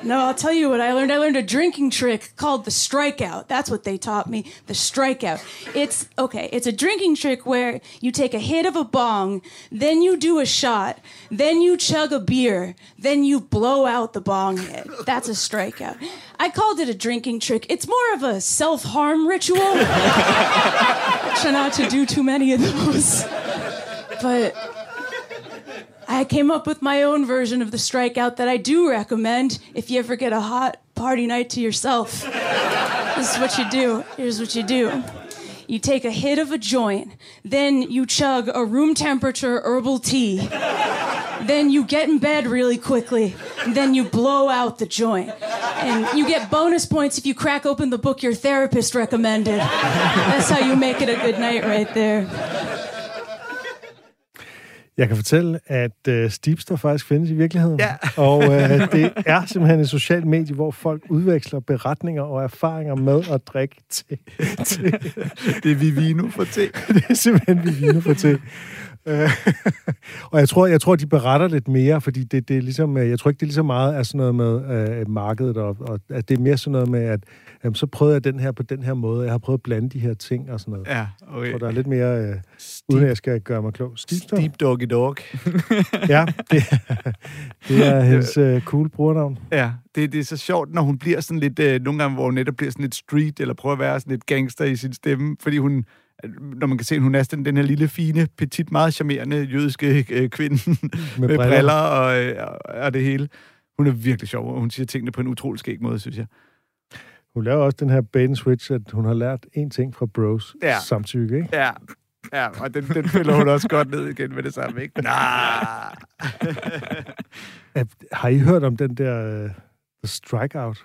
No, I'll tell you what I learned. I learned a drinking trick called the strikeout. That's what they taught me. The strikeout. It's okay, it's a drinking trick where you take a hit of a bong, then you do a shot, then you chug a beer, then you blow out the bong hit. That's a strikeout. I called it a drinking trick. It's more of a self harm ritual. Try not to do too many of those. But I came up with my own version of the strikeout that I do recommend if you ever get a hot party night to yourself. this is what you do. Here's what you do. You take a hit of a joint, then you chug a room temperature herbal tea. then you get in bed really quickly, then you blow out the joint. And you get bonus points if you crack open the book your therapist recommended. That's how you make it a good night right there. Jeg kan fortælle, at øh, Steepster faktisk findes i virkeligheden. Ja. og øh, det er simpelthen et socialt medie, hvor folk udveksler beretninger og erfaringer med at drikke til. til. Det er Vivino for te. det er simpelthen Vivino for til. Og jeg tror, jeg tror, de beretter lidt mere, fordi det, det er ligesom, øh, jeg tror ikke, det er lige så meget af sådan noget med øh, markedet, og, og at det er mere sådan noget med, at jamen, så prøvede jeg den her på den her måde, jeg har prøvet at blande de her ting og sådan noget. Ja, okay. Og der er lidt mere, øh, uden at jeg skal gøre mig klog. Steepster? Deep Doggy Dog. Ja, det, det er hendes øh, cool brugernavn. Ja, det, det er så sjovt, når hun bliver sådan lidt, øh, nogle gange, hvor hun netop bliver sådan lidt street, eller prøver at være sådan lidt gangster i sin stemme, fordi hun, når man kan se, at hun er sådan den her lille, fine, petit, meget charmerende jødiske øh, kvinde med, med briller, briller og, øh, og det hele. Hun er virkelig sjov, og hun siger tingene på en utrolig skæg måde, synes jeg. Hun laver også den her bait switch, at hun har lært en ting fra Bros Ja. samtykke, ikke? Ja, ja og den, den følger hun også godt ned igen med det samme, ikke? Nah. Har I hørt om den der uh, strikeout?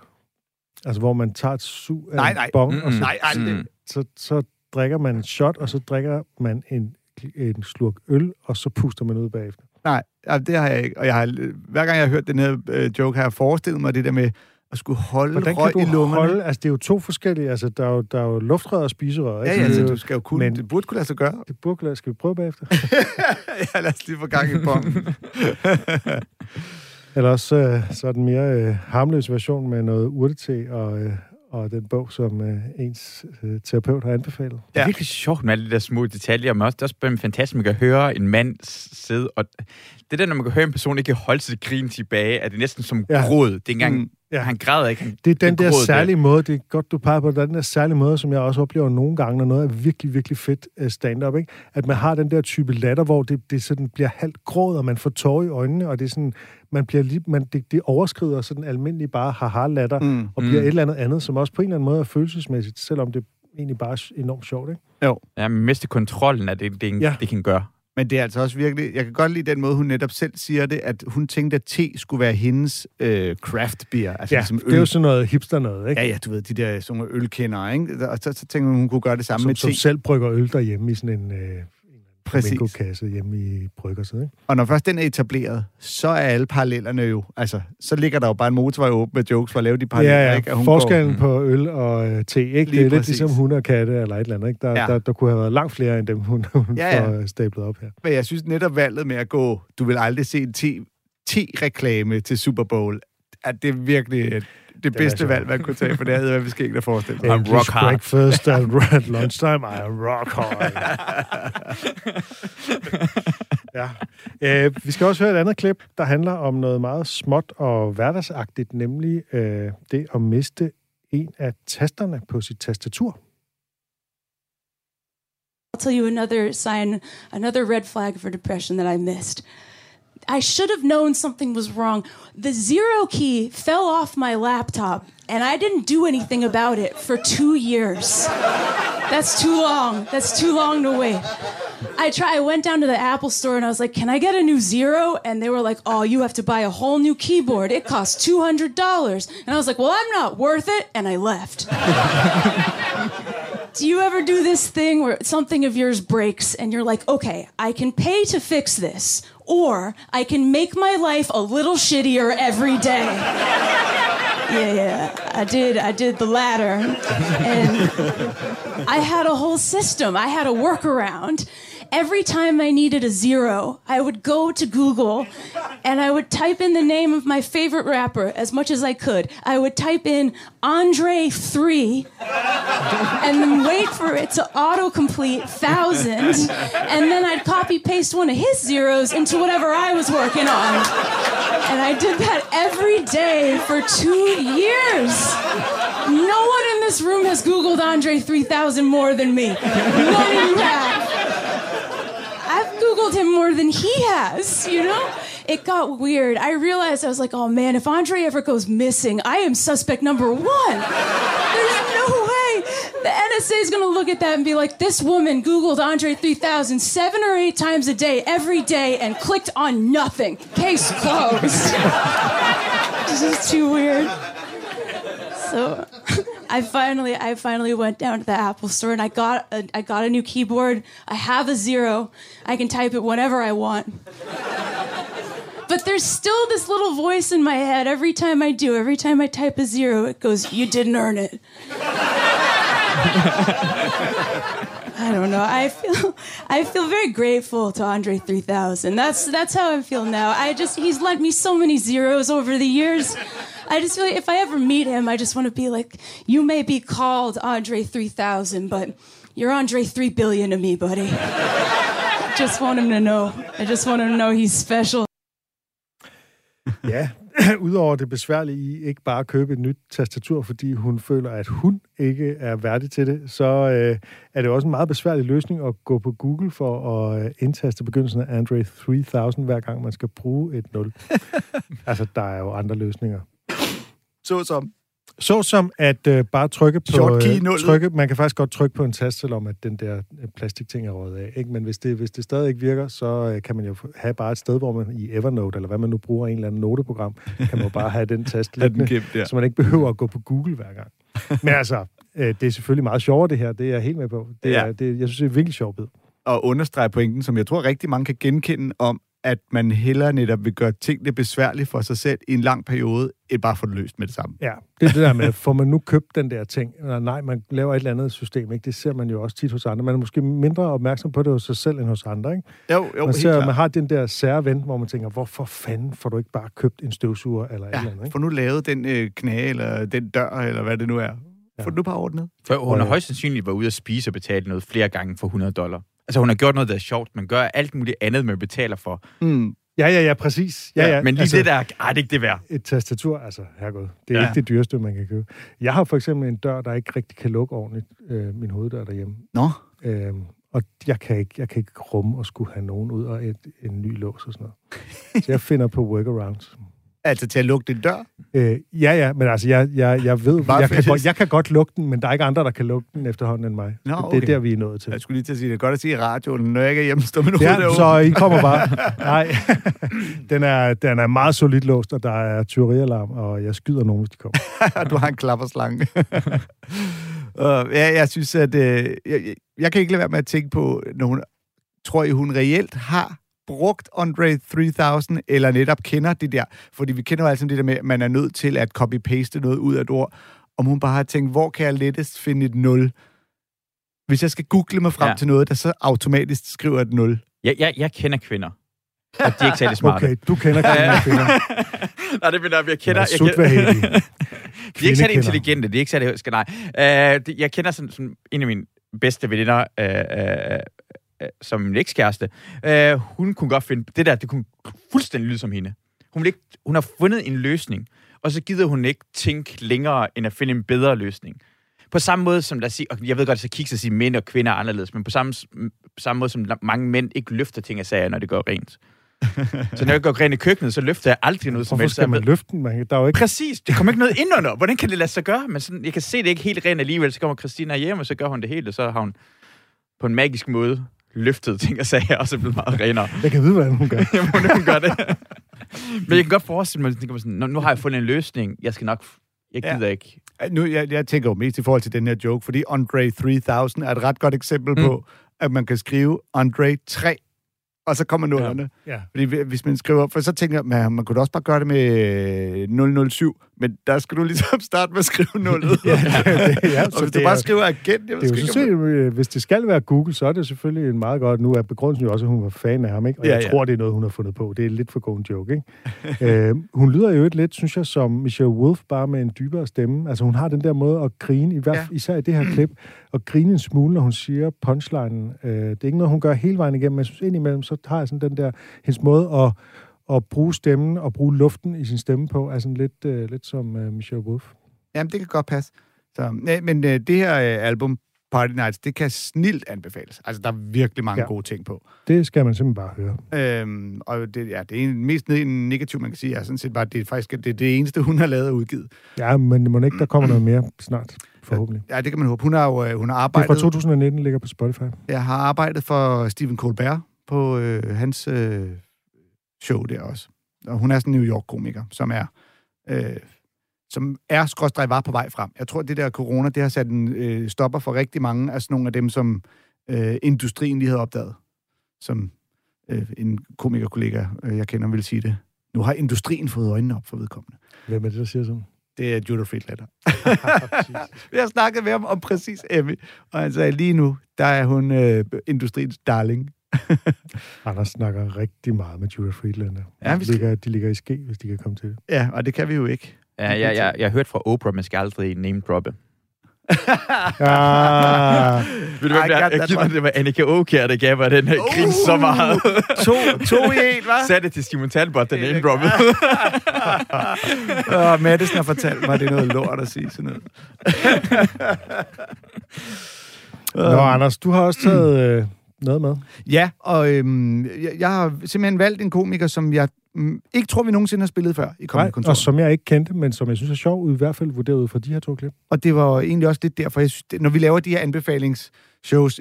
Altså, hvor man tager et su af Nej, en nej. bong, Mm-mm. og så, Nej, aldrig. Mm. så, så drikker man en shot, og så drikker man en, en slurk øl, og så puster man ud bagefter. Nej, ja, det har jeg ikke. Og jeg har, hver gang jeg har hørt den her øh, joke, har jeg forestillet mig det der med at skulle holde Hvordan røg kan i du lungerne. holde... Altså, det er jo to forskellige... Altså, der er jo, der er jo luftrør og spiserør, Ja, ikke? ja, Det er så jo- du skal jo kunne... men- Det burde kunne lade sig gøre. Det burde kunne- Skal vi prøve bagefter? ja, lad os lige få gang i bongen. Eller også øh, så er den mere øh, harmløs version med noget urtete og, øh, og den bog, som øh, ens øh, terapeut har anbefalet. Det er Ja. virkelig sjovt med alle de der små detaljer, men også, det er også bare fantastisk, at man kan høre en mand sidde, og det der, når man kan høre en person ikke holde sit grin tilbage, er det næsten som Ja. ja. gråd. Det er engang, Mm. Ja. han græder ikke. Han, Det er den det der særlige måde, det er godt, du peger på, det er den der særlige måde, som jeg også oplever nogle gange, når noget er virkelig, virkelig fedt øh, stand-up, ikke? At man har den der type latter, hvor det, det sådan bliver halvt gråd, og man får tårer i øjnene, og det er sådan, man bliver lige, man, det, det overskrider sådan almindelig bare haha-latter, mm. Og bliver Mm. et eller andet andet, som også på en eller anden måde er følelsesmæssigt, selvom det egentlig bare er enormt sjovt, ikke? Ja, man mister kontrollen af det, det, Ja. ja. det kan gøre. Men det er altså også virkelig... Jeg kan godt lide den måde, hun netop selv siger det, at hun tænkte, at te skulle være hendes øh, craft beer. Altså Ja, ligesom det er jo sådan noget hipster noget, ikke? Ja, ja, du ved, de der sådan ølkender, ikke? Og så, så tænker hun, hun kunne gøre det samme som, med som te. selv brygger øl derhjemme i sådan en øh, Præcis. kasse hjemme i bryggersiden, ikke? Og når først den er etableret, så er alle parallellerne jo... Altså, så ligger der jo bare en motorvej åben med jokes for at lave de paralleller, Ja, ja. ikke? Hun Forskellen Går, på øl og øh, te, ikke? Lige det er lidt ligesom hunde og katte eller et eller andet, ikke? Der, Ja. der, der kunne have været langt flere end dem, hun, hun Ja, ja. får øh, stablet op her. Men jeg synes netop valget med at gå... Du vil aldrig se en te- te-reklame til Super Bowl. At det er virkelig øh, det bedste valg, man kunne tage, for det havde været skægt at forestille sig. I'm rock hard. breakfast and at lunchtime, I am rock hard. ja. Øh, vi skal også høre et andet klip, der handler om noget meget småt og hverdagsagtigt, nemlig øh, det at miste en af tasterne på sit tastatur. I'll tell you another sign, another red flag for depression that I missed. I should have known something was wrong. The zero key fell off my laptop, and I didn't do anything about it for two years. That's too long. That's too long to wait. I try. I went down to the Apple store and I was like, "Can I get a new zero?" And they were like, "Oh, you have to buy a whole new keyboard. It costs two hundred dollars." And I was like, "Well, I'm not worth it," and I left. Do you ever do this thing where something of yours breaks and you're like, okay, I can pay to fix this, or I can make my life a little shittier every day? yeah, yeah, I did. I did the latter. And I had a whole system, I had a workaround. Every time I needed a zero, I would go to Google and I would type in the name of my favorite rapper as much as I could. I would type in Andre 3 and then wait for it to autocomplete thousand, and then I'd copy paste one of his zeros into whatever I was working on. And I did that every day for two years. No one in this room has Googled Andre 3000 more than me. None of you have. Googled him more than he has, you know? it got weird. I realized I was like, oh man, if Andre ever goes missing, I am suspect number one. There's no way the NSA is going to look at that and be like, this woman Googled Andre 3000 seven or eight times a day, every day, and clicked on nothing. Case closed. this is too weird. So I finally, I finally went down to the Apple store and I got, a, I got a new keyboard. I have a zero. I can type it whenever I want. But there's still this little voice in my head every time I do. Every time I type a zero, it goes, "You didn't earn it." I don't know. I feel I feel very grateful to Andre 3000. That's that's how I feel now. I just he's lent me so many zeros over the years. I just feel like if I ever meet him, I just want to be like, you may be called Andre 3000, but you're Andre 3 billion to me, buddy. just want him to know. I just want him to know he's special. Ja, udover det besværlige i ikke bare at købe et nyt tastatur, fordi hun føler, at hun ikke er værdig til det, så øh, er det også en meget besværlig løsning at gå på Google for at øh, indtaste begyndelsen af Android 3000, hver gang man skal bruge et 0. altså, der er jo andre løsninger. Så som. Så som at øh, bare trykke på... Øh, trykke, man kan faktisk godt trykke på en tast, selvom at den der øh, plastikting er røget af. Ikke? Men hvis det, hvis det stadig ikke virker, så øh, kan man jo have bare et sted, hvor man i Evernote, eller hvad man nu bruger, en eller anden noteprogram, kan man jo bare have den tast liggende, gemt der. så man ikke behøver at gå på Google hver gang. Men altså, øh, det er selvfølgelig meget sjovere det her, det er jeg helt med på. Det er, Ja. det, jeg synes, det er virkelig sjovt at understrege pointen, som jeg tror rigtig mange kan genkende om, at man hellere netop vil gøre tingene besværlige for sig selv i en lang periode, end bare få det løst med det samme. Ja, det er det der med, får man nu købt den der ting? Eller nej, man laver et eller andet system, ikke? Det ser man jo også tit hos andre. Man er måske mindre opmærksom på det hos sig selv end hos andre, ikke? Jo, jo, man, helt ser, klart. man har den der sære ven, hvor man tænker, hvorfor fanden får du ikke bare købt en støvsuger eller et eller andet, Ja, ikke? få nu lavet den øh, knage, eller den dør, eller hvad det nu er. Få det nu bare ordnet. For hun har Og, højst sandsynligt været ude at spise og betale noget flere gange for 100 dollar. Altså, hun har gjort noget, der er sjovt, men gør alt muligt andet, man betaler for. Mm. Ja, ja, ja, præcis. Ja, ja, men lige altså, det der, ej, det er ikke det værd. Et tastatur, altså, herregud, det er Ja. ja. ikke det dyreste, man kan købe. Jeg har for eksempel en dør, der ikke rigtig kan lukke ordentligt, øh, min hoveddør derhjemme. Nå, Øh, og jeg kan, ikke, jeg kan ikke rumme at skulle have nogen ud og et, en ny lås og sådan noget. Så jeg finder på workarounds. Altså til at lukke din dør. Øh, ja, ja, men altså, jeg, jeg, jeg ved, Bare jeg kan, godt, jeg kan godt lukke den, men der er ikke andre, der kan lukke den efterhånden end mig. Nå, Det okay. er der, vi er nået til. Jeg skulle lige til at sige, det er godt at sige i radioen, når jeg ikke er hjemme, står hoved Ja, derude. så I kommer bare. Nej, den er, den er meget solidt låst, og der er tyverialarm, og jeg skyder nogen, hvis de kommer. du har en klapperslange. uh, ja, jeg synes, at... Øh, jeg, jeg- jeg kan ikke lade være med at tænke på, når hun... Tror I, hun reelt har brugt Andre 3000, eller netop kender det der? Fordi vi kender jo altid det der med, at man er nødt til at copy-paste noget ud af et ord. Om hun bare har tænkt, hvor kan jeg lettest finde et 0? Hvis jeg skal google mig frem Ja. til noget, der så automatisk skriver et 0. Jeg, jeg, jeg kender kvinder. Og de er ikke særlig smarte. Okay, du kender kvinder, kvinder. Nej, det mener jeg, jeg kender... Jeg kender de er ikke særlig intelligente, de er ikke særlig... Skal, nej. Uh, jeg kender sådan, sådan en af mine bedste veninder, uh, uh, som min ekskæreste. Uh, hun kunne godt finde... Det der, det kunne fuldstændig lyde som hende. Hun, ikke, hun har fundet en løsning, og så gider hun ikke tænke længere, end at finde en bedre løsning. På samme måde som, lad os sige, og jeg ved godt, at så kigger sig mænd og kvinder er anderledes, men på samme, samme måde som mange mænd ikke løfter ting af sager, når det går rent. så når jeg går rent i køkkenet, så løfter jeg aldrig noget som Hvorfor helst. skal man løfte den? Man, der er jo ikke... Præcis, det kommer ikke noget ind under. Hvordan kan det lade sig gøre? Men sådan, jeg kan se det ikke helt rent alligevel. Så kommer Christina hjem, og så gør hun det helt, og så har hun på en magisk måde løftet ting og sager, og så blevet meget renere. Jeg kan vide, hvordan hun gør. Jamen, hun gør det. Men jeg kan godt forestille mig, at jeg tænker sådan, "Nå, nu har jeg fundet en løsning. Jeg skal nok... Jeg Ja. gider ikke. Nu, jeg, jeg tænker jo mest i forhold til den her joke, fordi Andre 3000 er et ret godt eksempel mm. på, at man kan skrive Andre 3, og så kommer nullerne. Ja. Fordi hvi- hvis man skriver, for så tænker jeg, man, man kunne da også bare gøre det med 007, men der skal du ligesom starte med at skrive 0. Ja, det, ja, og hvis det du er- bare skriver agent, jeg Det er jo sgu så ikke, om- set, øh, hvis det skal være Google, så er det selvfølgelig en meget godt. Nu er begrundelsen jo også, at hun var fan af ham, ikke? Og Ja, jeg ja. tror, det er noget, hun har fundet på. Det er lidt for god en joke, ikke? øh, hun lyder jo et lidt, synes jeg, som Michelle Wolf, bare med en dybere stemme. Altså, hun har den der måde at grine, i hvert Ja. især i det her klip, og grine en smule, når hun siger punchlinen. Øh, det er ikke noget, hun gør hele vejen igennem, men jeg synes indimellem, så har jeg sådan den der, hendes måde at, at bruge stemmen og bruge luften i sin stemme på, er sådan lidt, øh, lidt som øh, Michelle Wolf. Jamen, det kan godt passe. Så, nej, men øh, det her øh, album Party Nights, det kan snilt anbefales. Altså, der er virkelig mange Ja. gode ting på. Det skal man simpelthen bare høre. Øhm, og det, ja, det er mest ned- negativt, man kan sige, er sådan set bare, det er faktisk det, er det eneste, hun har lavet og udgivet. Ja, men må ikke, der kommer noget mere snart, forhåbentlig. Ja, det kan man håbe. Hun har jo øh, hun har Det er arbejdet, fra 2019, ligger på Spotify. jeg har arbejdet for Stephen Colbert på øh, hans øh, show der også. Og hun er sådan en New York-komiker, som er... Øh, som er skråstrej var på vej frem. Jeg tror, at det der corona, det har sat en øh, stopper for rigtig mange af sådan nogle af dem, som øh, industrien lige havde opdaget. Som øh, en komikerkollega, øh, jeg kender, vil sige det. Nu har industrien fået øjnene op for vedkommende. Hvem er det, der siger sådan? Det er Judah Friedlander. Vi har snakket med ham om præcis Emmy, og han sagde, lige nu, der er hun øh, industriens darling. Anders snakker rigtig meget med Judah Friedlander. Ja, vi de, skal- ligger, de ligger i ske, hvis de kan komme til det. Ja, og det kan vi jo ikke. Ja, jeg, jeg, jeg har hørt fra Oprah, man skal aldrig name droppe. Ah, Ved du, hvem det er? Jeg one. det var Annika Aukjær, der gav mig den her grin så meget. to, to i en, hva'? Sagde det til Simon Talbot, den name droppet. Og Madison har fortalt mig, at det er noget lort at sige sådan noget. Nå, Anders, du har også taget øh, noget med. Ja, og øhm, jeg, jeg har simpelthen valgt en komiker, som jeg mm, ikke tror, vi nogensinde har spillet før i Comedy og Kontoret. som jeg ikke kendte, men som jeg synes er sjov, i hvert fald vurderet ud fra de her to klip. Og det var egentlig også lidt derfor, jeg synes, det, når vi laver de her anbefalingsshows,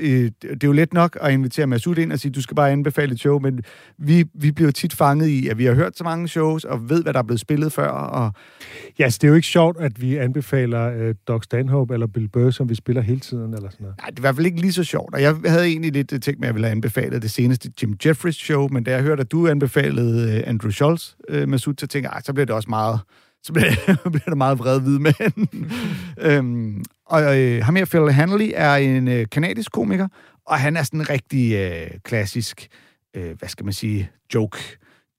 øh, det er jo let nok at invitere Masud ind og sige, du skal bare anbefale et show, men vi, vi bliver tit fanget i, at vi har hørt så mange shows, og ved, hvad der er blevet spillet før, og Ja, så det er jo ikke sjovt, at vi anbefaler øh, Doc Stanhope eller Bill Burr, som vi spiller hele tiden, eller sådan noget. nej, det er i hvert fald ikke lige så sjovt. Og jeg havde egentlig lidt øh, tænkt mig, at jeg ville have anbefalet det seneste Jim Jeffries show, men da jeg hørte, at du anbefalede øh, Andrew Schultz, øh, Masud, så tænkte jeg, "Ej, så bliver det også meget så bliver, bliver der meget vred hvide mænd. øhm, og øh, ham her, Phil Hanley, er en øh, kanadisk komiker, og han er sådan en rigtig øh, klassisk, øh, hvad skal man sige, joke,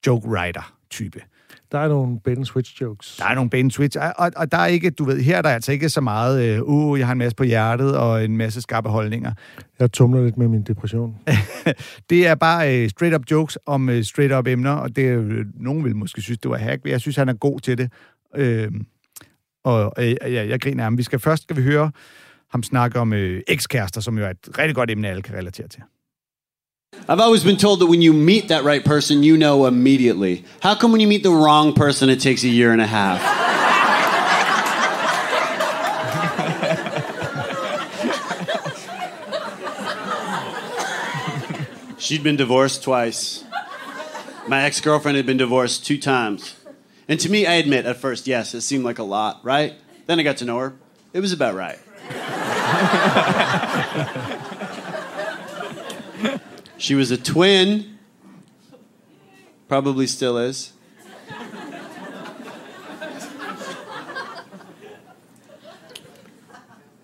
joke writer type. Der er nogle bait and switch jokes. Der er nogle bane switch, og, og, der er ikke, du ved, her er der altså ikke så meget, øh, uh, jeg har en masse på hjertet, og en masse skarpe holdninger. Jeg tumler lidt med min depression. Det er bare øh, straight up jokes om øh, straight up emner, og det øh, nogen vil måske synes, det var hack, men jeg synes, han er god til det. Øh, og øh, ja, jeg griner af ham. Vi skal først skal vi høre ham snakke om øh, ekskærester, som jo er et rigtig godt emne, alle kan relatere til. I've always been told that when you meet that right person, you know immediately. How come when you meet the wrong person, it takes a year and a half? She'd been divorced twice. My ex girlfriend had been divorced two times. And to me, I admit at first, yes, it seemed like a lot, right? Then I got to know her. It was about right. She was a twin. Probably still is.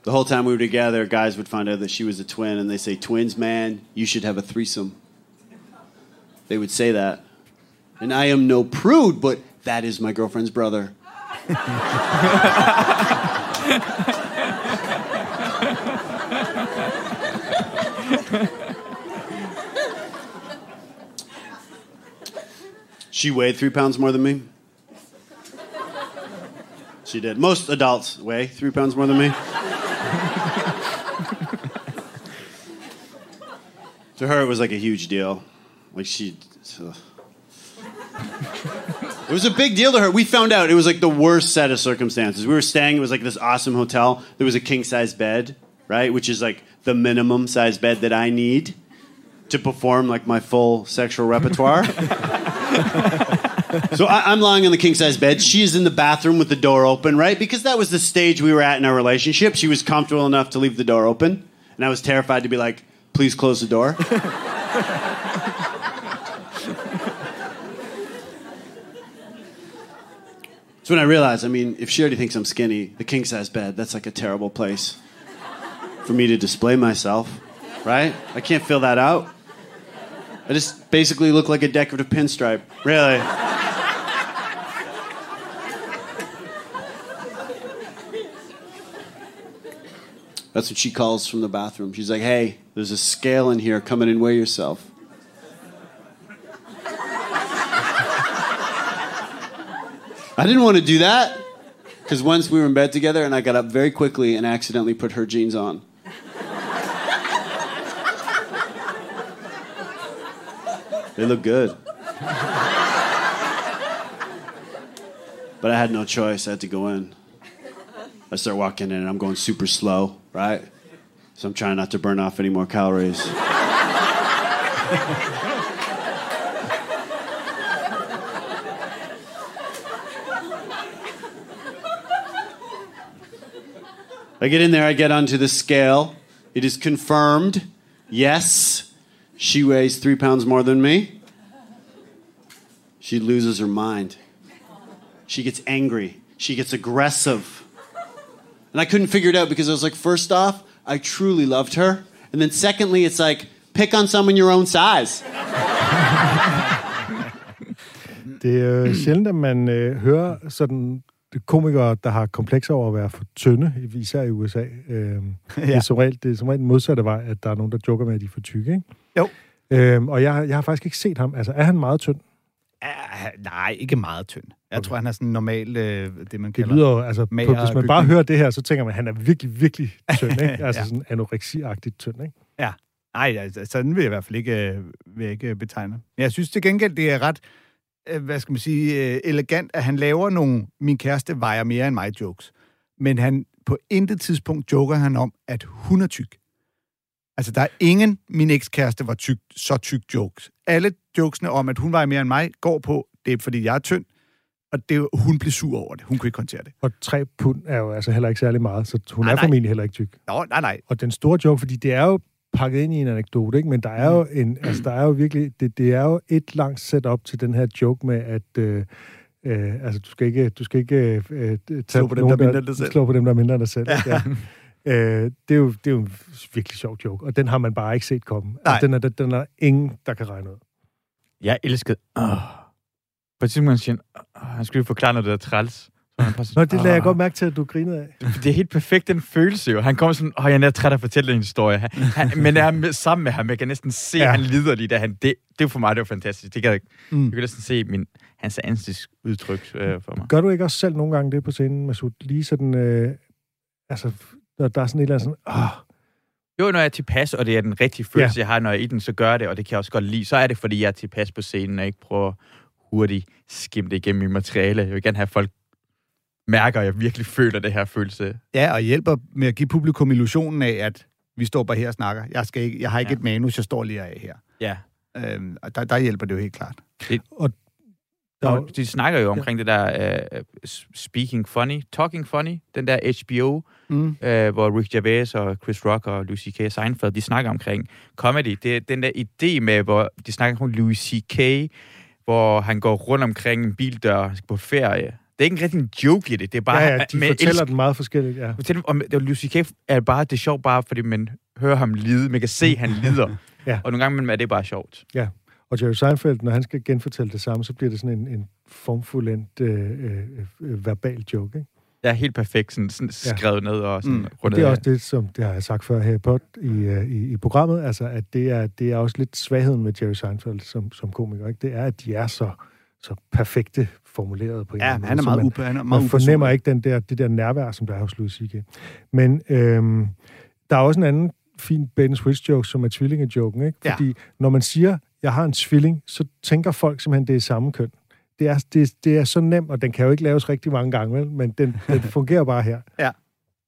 The whole time we were together, guys would find out that she was a twin, and they say, Twins, man, you should have a threesome. They would say that. And I am no prude, but that is my girlfriend's brother. She weighed three pounds more than me. She did. Most adults weigh three pounds more than me. to her, it was like a huge deal. Like she. ugh. It was a big deal to her. We found out it was like the worst set of circumstances. We were staying, it was like this awesome hotel. There was a king size bed, right? Which is like the minimum size bed that I need to perform like my full sexual repertoire. so I, I'm lying on the king size bed. She is in the bathroom with the door open, right? Because that was the stage we were at in our relationship. She was comfortable enough to leave the door open. And I was terrified to be like, please close the door. That's when I realized, I mean, if she already thinks I'm skinny, the king size bed, that's like a terrible place for me to display myself, right? I can't fill that out. I just basically look like a decorative pinstripe. Really. That's what she calls from the bathroom. She's like, hey, there's a scale in here. Come in and weigh yourself. I didn't want to do that because once we were in bed together and I got up very quickly and accidentally put her jeans on. They look good. But I had no choice. I had to go in. I start walking in and I'm going super slow, right? So I'm trying not to burn off any more calories. I get in there, I get onto the scale. It is confirmed. Yes, she weighs three pounds more than me. She loses her mind. She gets angry. She gets aggressive. And I couldn't figure it out because I was like, first off, I truly loved her. And then secondly, it's like, pick on someone your own size. Det er sjældent, at man øh, hører sådan komikere, der har komplekser over at være for tynde, især i USA. Øh, ja. det, er som regel, det er som regel den modsatte vej, at der er nogen, der joker med, at de er for tykke, ikke? Jo. Øh, og jeg, jeg har faktisk ikke set ham. Altså, er han meget tynd? Ah, nej, ikke meget tynd. Jeg okay. tror, han er sådan normal, øh, det man Det kalder... lyder jo, altså, på, hvis man bare bygning. hører det her, så tænker man, at han er virkelig, virkelig tynd, ikke? Altså Ja. sådan anoreksiagtigt tynd, ikke? Ja. Nej, altså, sådan vil jeg i hvert fald ikke, øh, vil jeg ikke betegne. Men jeg synes til gengæld, det er ret, hvad skal man sige, øh, elegant, at han laver nogle, min kæreste vejer mere end mig jokes. Men han, på intet tidspunkt joker han om, at hun er tyk. Altså, der er ingen, min ekskæreste var tyk, så tyk jokes. Alle jokesene om, at hun vejer mere end mig, går på, det er fordi jeg er tynd, og det, hun blev sur over det. Hun kunne ikke håndtere det. Og tre pund er jo altså heller ikke særlig meget, så hun Nej, er nej. formentlig heller ikke tyk. Nå, nej, nej. Og den store joke, fordi det er jo pakket ind i en anekdote, ikke? men der er jo en, altså der er jo virkelig, det, det er jo et langt setup til den her joke med, at øh, øh, altså du skal ikke, du skal ikke øh, tage Slå på dem, nogen, der er mindre selv. Slå på dem, der er mindre end dig selv. Ja. Ja. Øh, det, er jo, det er jo en virkelig sjov joke, og den har man bare ikke set komme. Nej. Altså, den, er, den er ingen, der kan regne ud. Jeg elskede... Oh. På et tidspunkt siger han, oh, han skulle jo forklare noget, der er træls. Nå, det lagde jeg "Åh." godt mærke til, at du grinede af. Det er helt perfekt, den følelse jo. Han kommer sådan, åh, jeg er træt af at fortælle en historie. Han, han, men jeg er sammen med ham, jeg kan næsten se, Ja. han lider lige, da han, det, det er for mig, det var fantastisk. Det kan jeg, Mm. jeg kan næsten se min, hans ansigtsudtryk øh, for mig. Gør du ikke også selv nogle gange det på scenen, Masud? Lige sådan, øh, altså, når der er sådan et eller andet sådan, åh, Jo, når jeg er tilpas, og det er den rigtige følelse, ja. jeg har, når jeg er i den, så gør jeg det, og det kan jeg også godt lide. Så er det, fordi jeg er tilpas på scenen, og ikke prøver hurtigt skimme det igennem mit materiale. Jeg vil gerne have, at folk mærker, at jeg virkelig føler det her følelse. Ja, og hjælper med at give publikum illusionen af, at vi står bare her og snakker. Jeg, skal ikke, jeg har ikke Ja. et manus, jeg står lige af her. Ja. Øhm, og der, der hjælper det jo helt klart. der, Og de snakker jo omkring det der uh, speaking funny, talking funny, den der HBO, Mm. øh, hvor Rick Gervais og Chris Rock og Louis C.K. Seinfeld, de snakker omkring comedy. Det er den der idé med, hvor de snakker om Louis C.K., hvor han går rundt omkring en bildør, på ferie. Det er ikke en rigtig en joke i det, det er bare... ja, ja, de med fortæller elsk- den meget forskelligt, ja. Fortæl om, det Louis C.K. er bare, det er sjovt bare, fordi man hører ham lide, man kan se, at han lider. Ja. Og nogle gange imellem er det bare sjovt. Og Jerry Seinfeld, når han skal genfortælle det samme, så bliver det sådan en, en formfuldendt øh, øh, øh, verbal joke, ikke? Er helt perfekt sådan, sådan Ja. skrevet ned og sådan Mm. mm. Og det er også det, som det har jeg sagt før her i, pod, i, øh, i, i programmet, altså at det er, det er også lidt svagheden med Jerry Seinfeld som, som komiker, ikke? Det er, at de er så, så perfekte formuleret på en Ja, anden han er måde, meget, så upe, han er man, meget man fornemmer ikke den der, det der nærvær, som der er hos Louis C.K. Men øhm, der er også en anden fin and switch joke, som er tvillingejoken, ikke? Ja. Fordi når man siger, jeg har en tvilling, så tænker folk simpelthen, det er samme køn. Det er, det, det er så nemt, og den kan jo ikke laves rigtig mange gange, vel? men den, den fungerer bare her.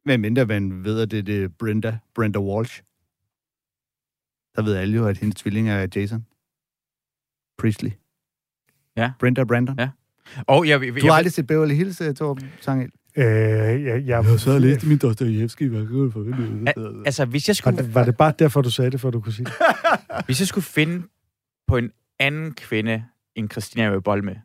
Men mindre man ved, at det, det er Brenda, Brenda Walsh. Der ved alle jo, at hendes tvilling er Jason. Priestley. Ja. Brenda og Brandon. Ja. Og jeg, jeg, Du har aldrig set Beverly Hills, uh, Torben Sangel? Øh, jeg, jeg, Jeg har så læst min Dostojevski. Hvad kan du forvente? altså, hvis jeg var, skulle... det, var det bare derfor, du sagde det, for du kunne sige det? Hvis jeg skulle finde på en anden kvinde, end Christina jeg vil bold med,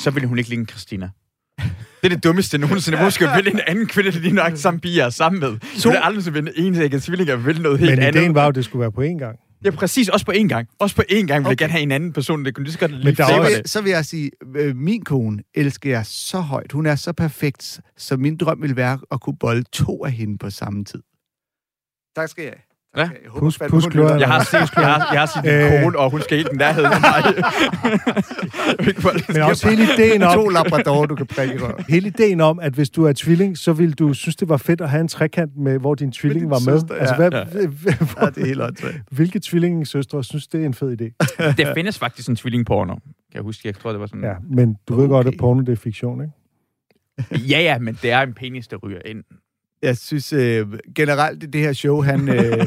så ville hun ikke ligne Christina. Det er det dummeste nogensinde. Hvor skal jeg vælge en anden kvinde, der lige nok samme bier er sammen med? Så vil jeg aldrig så vælge en ægget tvilling og vælge noget helt Men andet. ideen var jo, at det skulle være på én gang. Ja, præcis. Også på én gang. Også på én gang vil jeg Okay. gerne have en anden person. Det kunne lige så godt Men lige Så vil, det. så vil jeg sige, øh, min kone elsker jeg så højt. Hun er så perfekt, så min drøm vil være at kunne bolde to af hende på samme tid. Tak skal jeg have. Hvad? Jeg håber Pus- hun. Jeg har set, jeg har, jeg har set din Øh. kone, og hun skal helt i nærheden af mig. Men også hele ideen om, To labradorer, du kan prikke hele ideen om, at hvis du er tvilling, så vil du synes, det var fedt at have en trekant, med, hvor din tvilling din var med. søster, altså, ja. hvad, Ja, det er helt åndssvagt. hvilke tvillingesøstre synes, det er en fed idé? Der findes faktisk en tvillingporno. Kan jeg huske, jeg tror, det var sådan... Ja, men du okay. ved godt, at porno det er fiktion, ikke? ja, ja, men det er en penis, der ryger ind. Jeg synes øh, generelt, i det her show, han... Øh,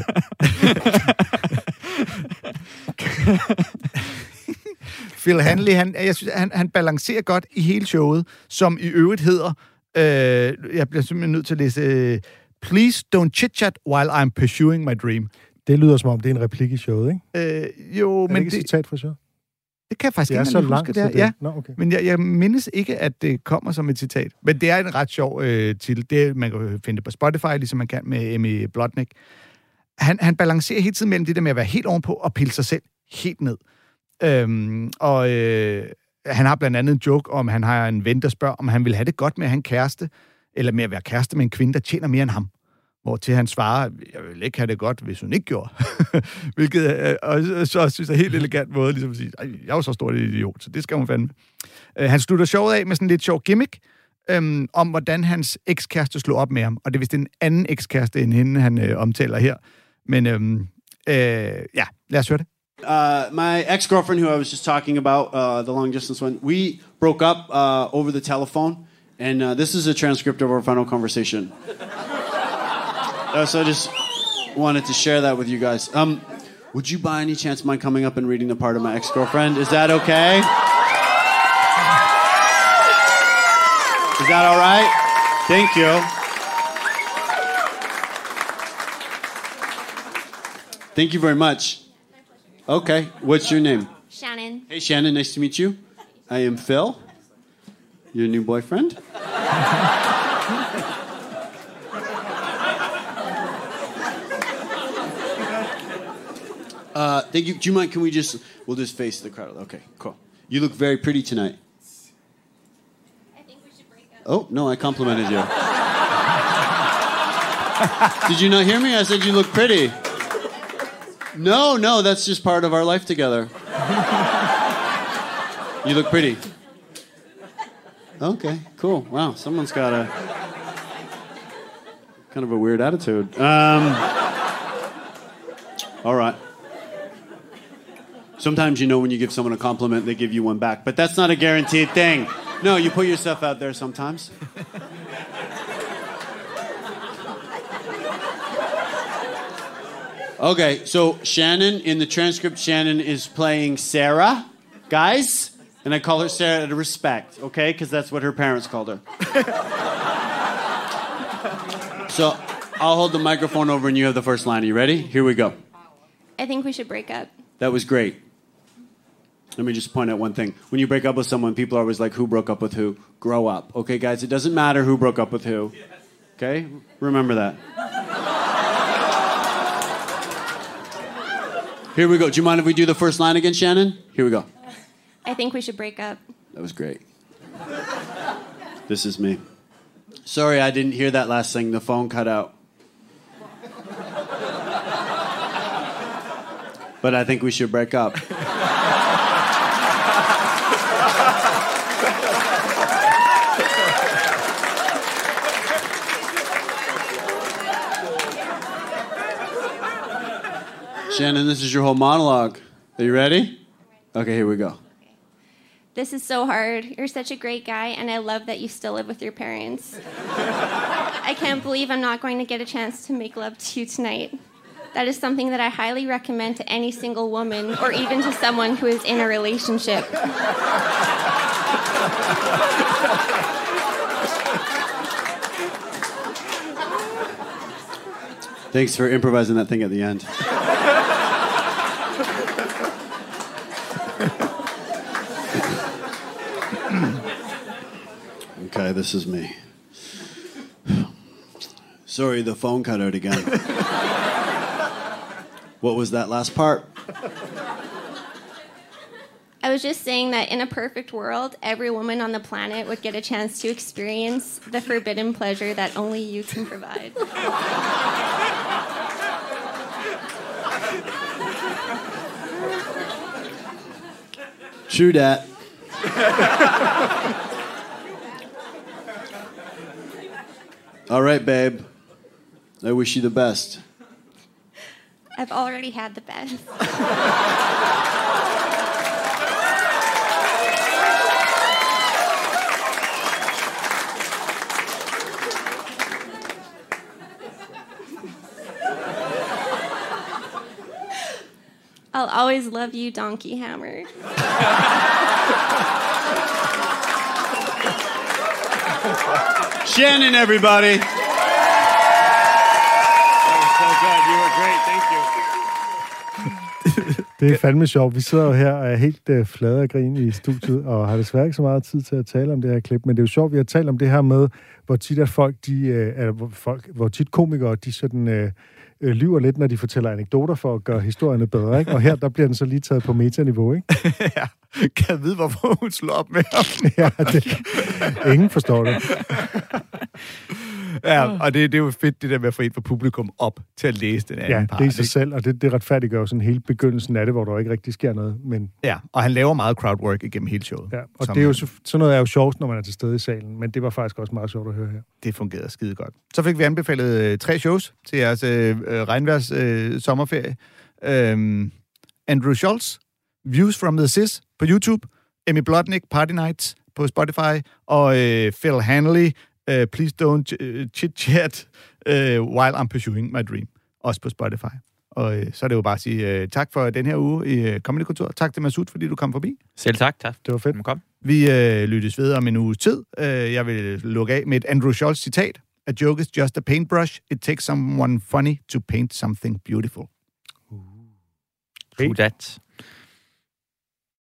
Phil Hanley, han, jeg synes, han, han balancerer godt i hele showet, som i øvrigt hedder... Øh, jeg bliver simpelthen nødt til at læse... Øh, Please don't chit-chat while I'm pursuing my dream. Det lyder som om, det er en replik i showet, ikke? Øh, jo, Er det men ikke et det, citat fra showet? Det kan jeg faktisk Det er ikke så langt, huske, det det... er. Ja, Nå, okay. men jeg, jeg mindes ikke, at det kommer som et citat. Men det er en ret sjov øh, titel. Det, man kan finde det på Spotify, ligesom man kan med Emmy Blotnick. Han, han balancerer hele tiden mellem det der med at være helt ovenpå og pille sig selv helt ned. Øhm, og øh, han har blandt andet en joke om, han har en ven, der spørger, om han vil have det godt med at have en kæreste, eller med at være kæreste med en kvinde, der tjener mere end ham. Hvor til han svarer, jeg vil ikke have det godt, hvis hun ikke gjorde. Hvilket øh, og så, så synes jeg er helt elegant måde ligesom at sige, jeg er jo så stor en idiot, så det skal hun fandme. Øh, han slutter showet af med sådan en lidt sjov gimmick, øhm, om hvordan hans ekskæreste slog op med ham. Og det er vist en anden ekskæreste end hende, han øh, omtaler her. Men øhm, øh, ja, lad os høre det. Uh, my ex-girlfriend, who I was just talking about, uh, the long distance one, we broke up uh, over the telephone, and uh, this is a transcript of our final conversation. Uh, so I just wanted to share that with you guys. Um, would you, by any chance, mind coming up and reading the part of my ex-girlfriend? Is that okay? Is that all right? Thank you. Thank you very much. Okay, what's your name? Shannon. Hey, Shannon, nice to meet you. I am Phil, your new boyfriend. Uh, thank you. Do you mind? Can we just? We'll just face the crowd. Okay, cool. You look very pretty tonight. I think we should break up. Oh no, I complimented you. Did you not hear me? I said you look pretty. No, no, that's just part of our life together. You look pretty. Okay, cool. Wow, someone's got a kind of a weird attitude. Um, all right. Sometimes you know when you give someone a compliment, they give you one back, but that's not a guaranteed thing. No, you put yourself out there sometimes. Okay, so Shannon, in the transcript, Shannon is playing Sarah, guys, and I call her Sarah out of respect, okay? Because that's what her parents called her. so I'll hold the microphone over and you have the first line. Are you ready? Here we go. I think we should break up. That was great. Let me just point out one thing. When you break up with someone, people are always like, who broke up with who? Grow up. Okay, guys, it doesn't matter who broke up with who. Okay? Remember that. Here we go. Do you mind if we do the first line again, Shannon? Here we go. I think we should break up. That was great. This is me. Sorry, I didn't hear that last thing. The phone cut out. But I think we should break up. Shannon, this is your whole monologue. Are you ready? Okay, here we go. This is so hard. You're such a great guy, and I love that you still live with your parents. I can't believe I'm not going to get a chance to make love to you tonight. That is something that I highly recommend to any single woman or even to someone who is in a relationship. Thanks for improvising that thing at the end. Okay, this is me. Sorry, the phone cut out again. what was that last part? I was just saying that in a perfect world, every woman on the planet would get a chance to experience the forbidden pleasure that only you can provide. True that. All right, babe. I wish you the best. I've already had the best. I'll always love you, Donkey Hammer. Shannon, everybody. Det er fandme sjovt. Vi sidder jo her og er helt øh, flade af grin i studiet, og har desværre ikke så meget tid til at tale om det her klip, men det er jo sjovt, vi har talt om det her med, hvor tit at folk, de, øh, eller hvor, folk, hvor tit komikere, de sådan øh, øh, lyver lidt, når de fortæller anekdoter for at gøre historierne bedre, ikke? Og her, der bliver den så lige taget på metaniveau, ikke? ja. Kan jeg vide, hvorfor hun slår op med ham? ja, det, ingen forstår det. Ja, og det, det er jo fedt, det der med at få en fra publikum op til at læse den anden Ja, part. det er i sig ikke? selv, og det, det retfærdiggør jo sådan hele begyndelsen af det, hvor der ikke rigtig sker noget, men Ja, og han laver meget crowdwork igennem hele showet. Ja, og det er jo, så- sådan noget er jo sjovt, når man er til stede i salen, men det var faktisk også meget sjovt at høre her. Det fungerede skide godt. Så fik vi anbefalet øh, tre shows til jeres øh, øh, regnværs øh, sommerferie. Øhm, Andrew Schultz, Views from the Sis på YouTube, Emmy Blotnick, Party Nights på Spotify, og øh, Phil Hanley, øh, Please Don't øh, Chit Chat øh, While I'm Pursuing My Dream, også på Spotify. Og øh, så er det jo bare at sige øh, tak for den her uge i øh, Comedy Kultur. Tak til Masud, fordi du kom forbi. Selv tak, tak. Det var fedt. Kom. Vi øh, lyttes ved om en uges tid. Øh, jeg vil lukke af med et Andrew Schultz citat. A joke is just a paintbrush. It takes someone funny to paint something beautiful. True that.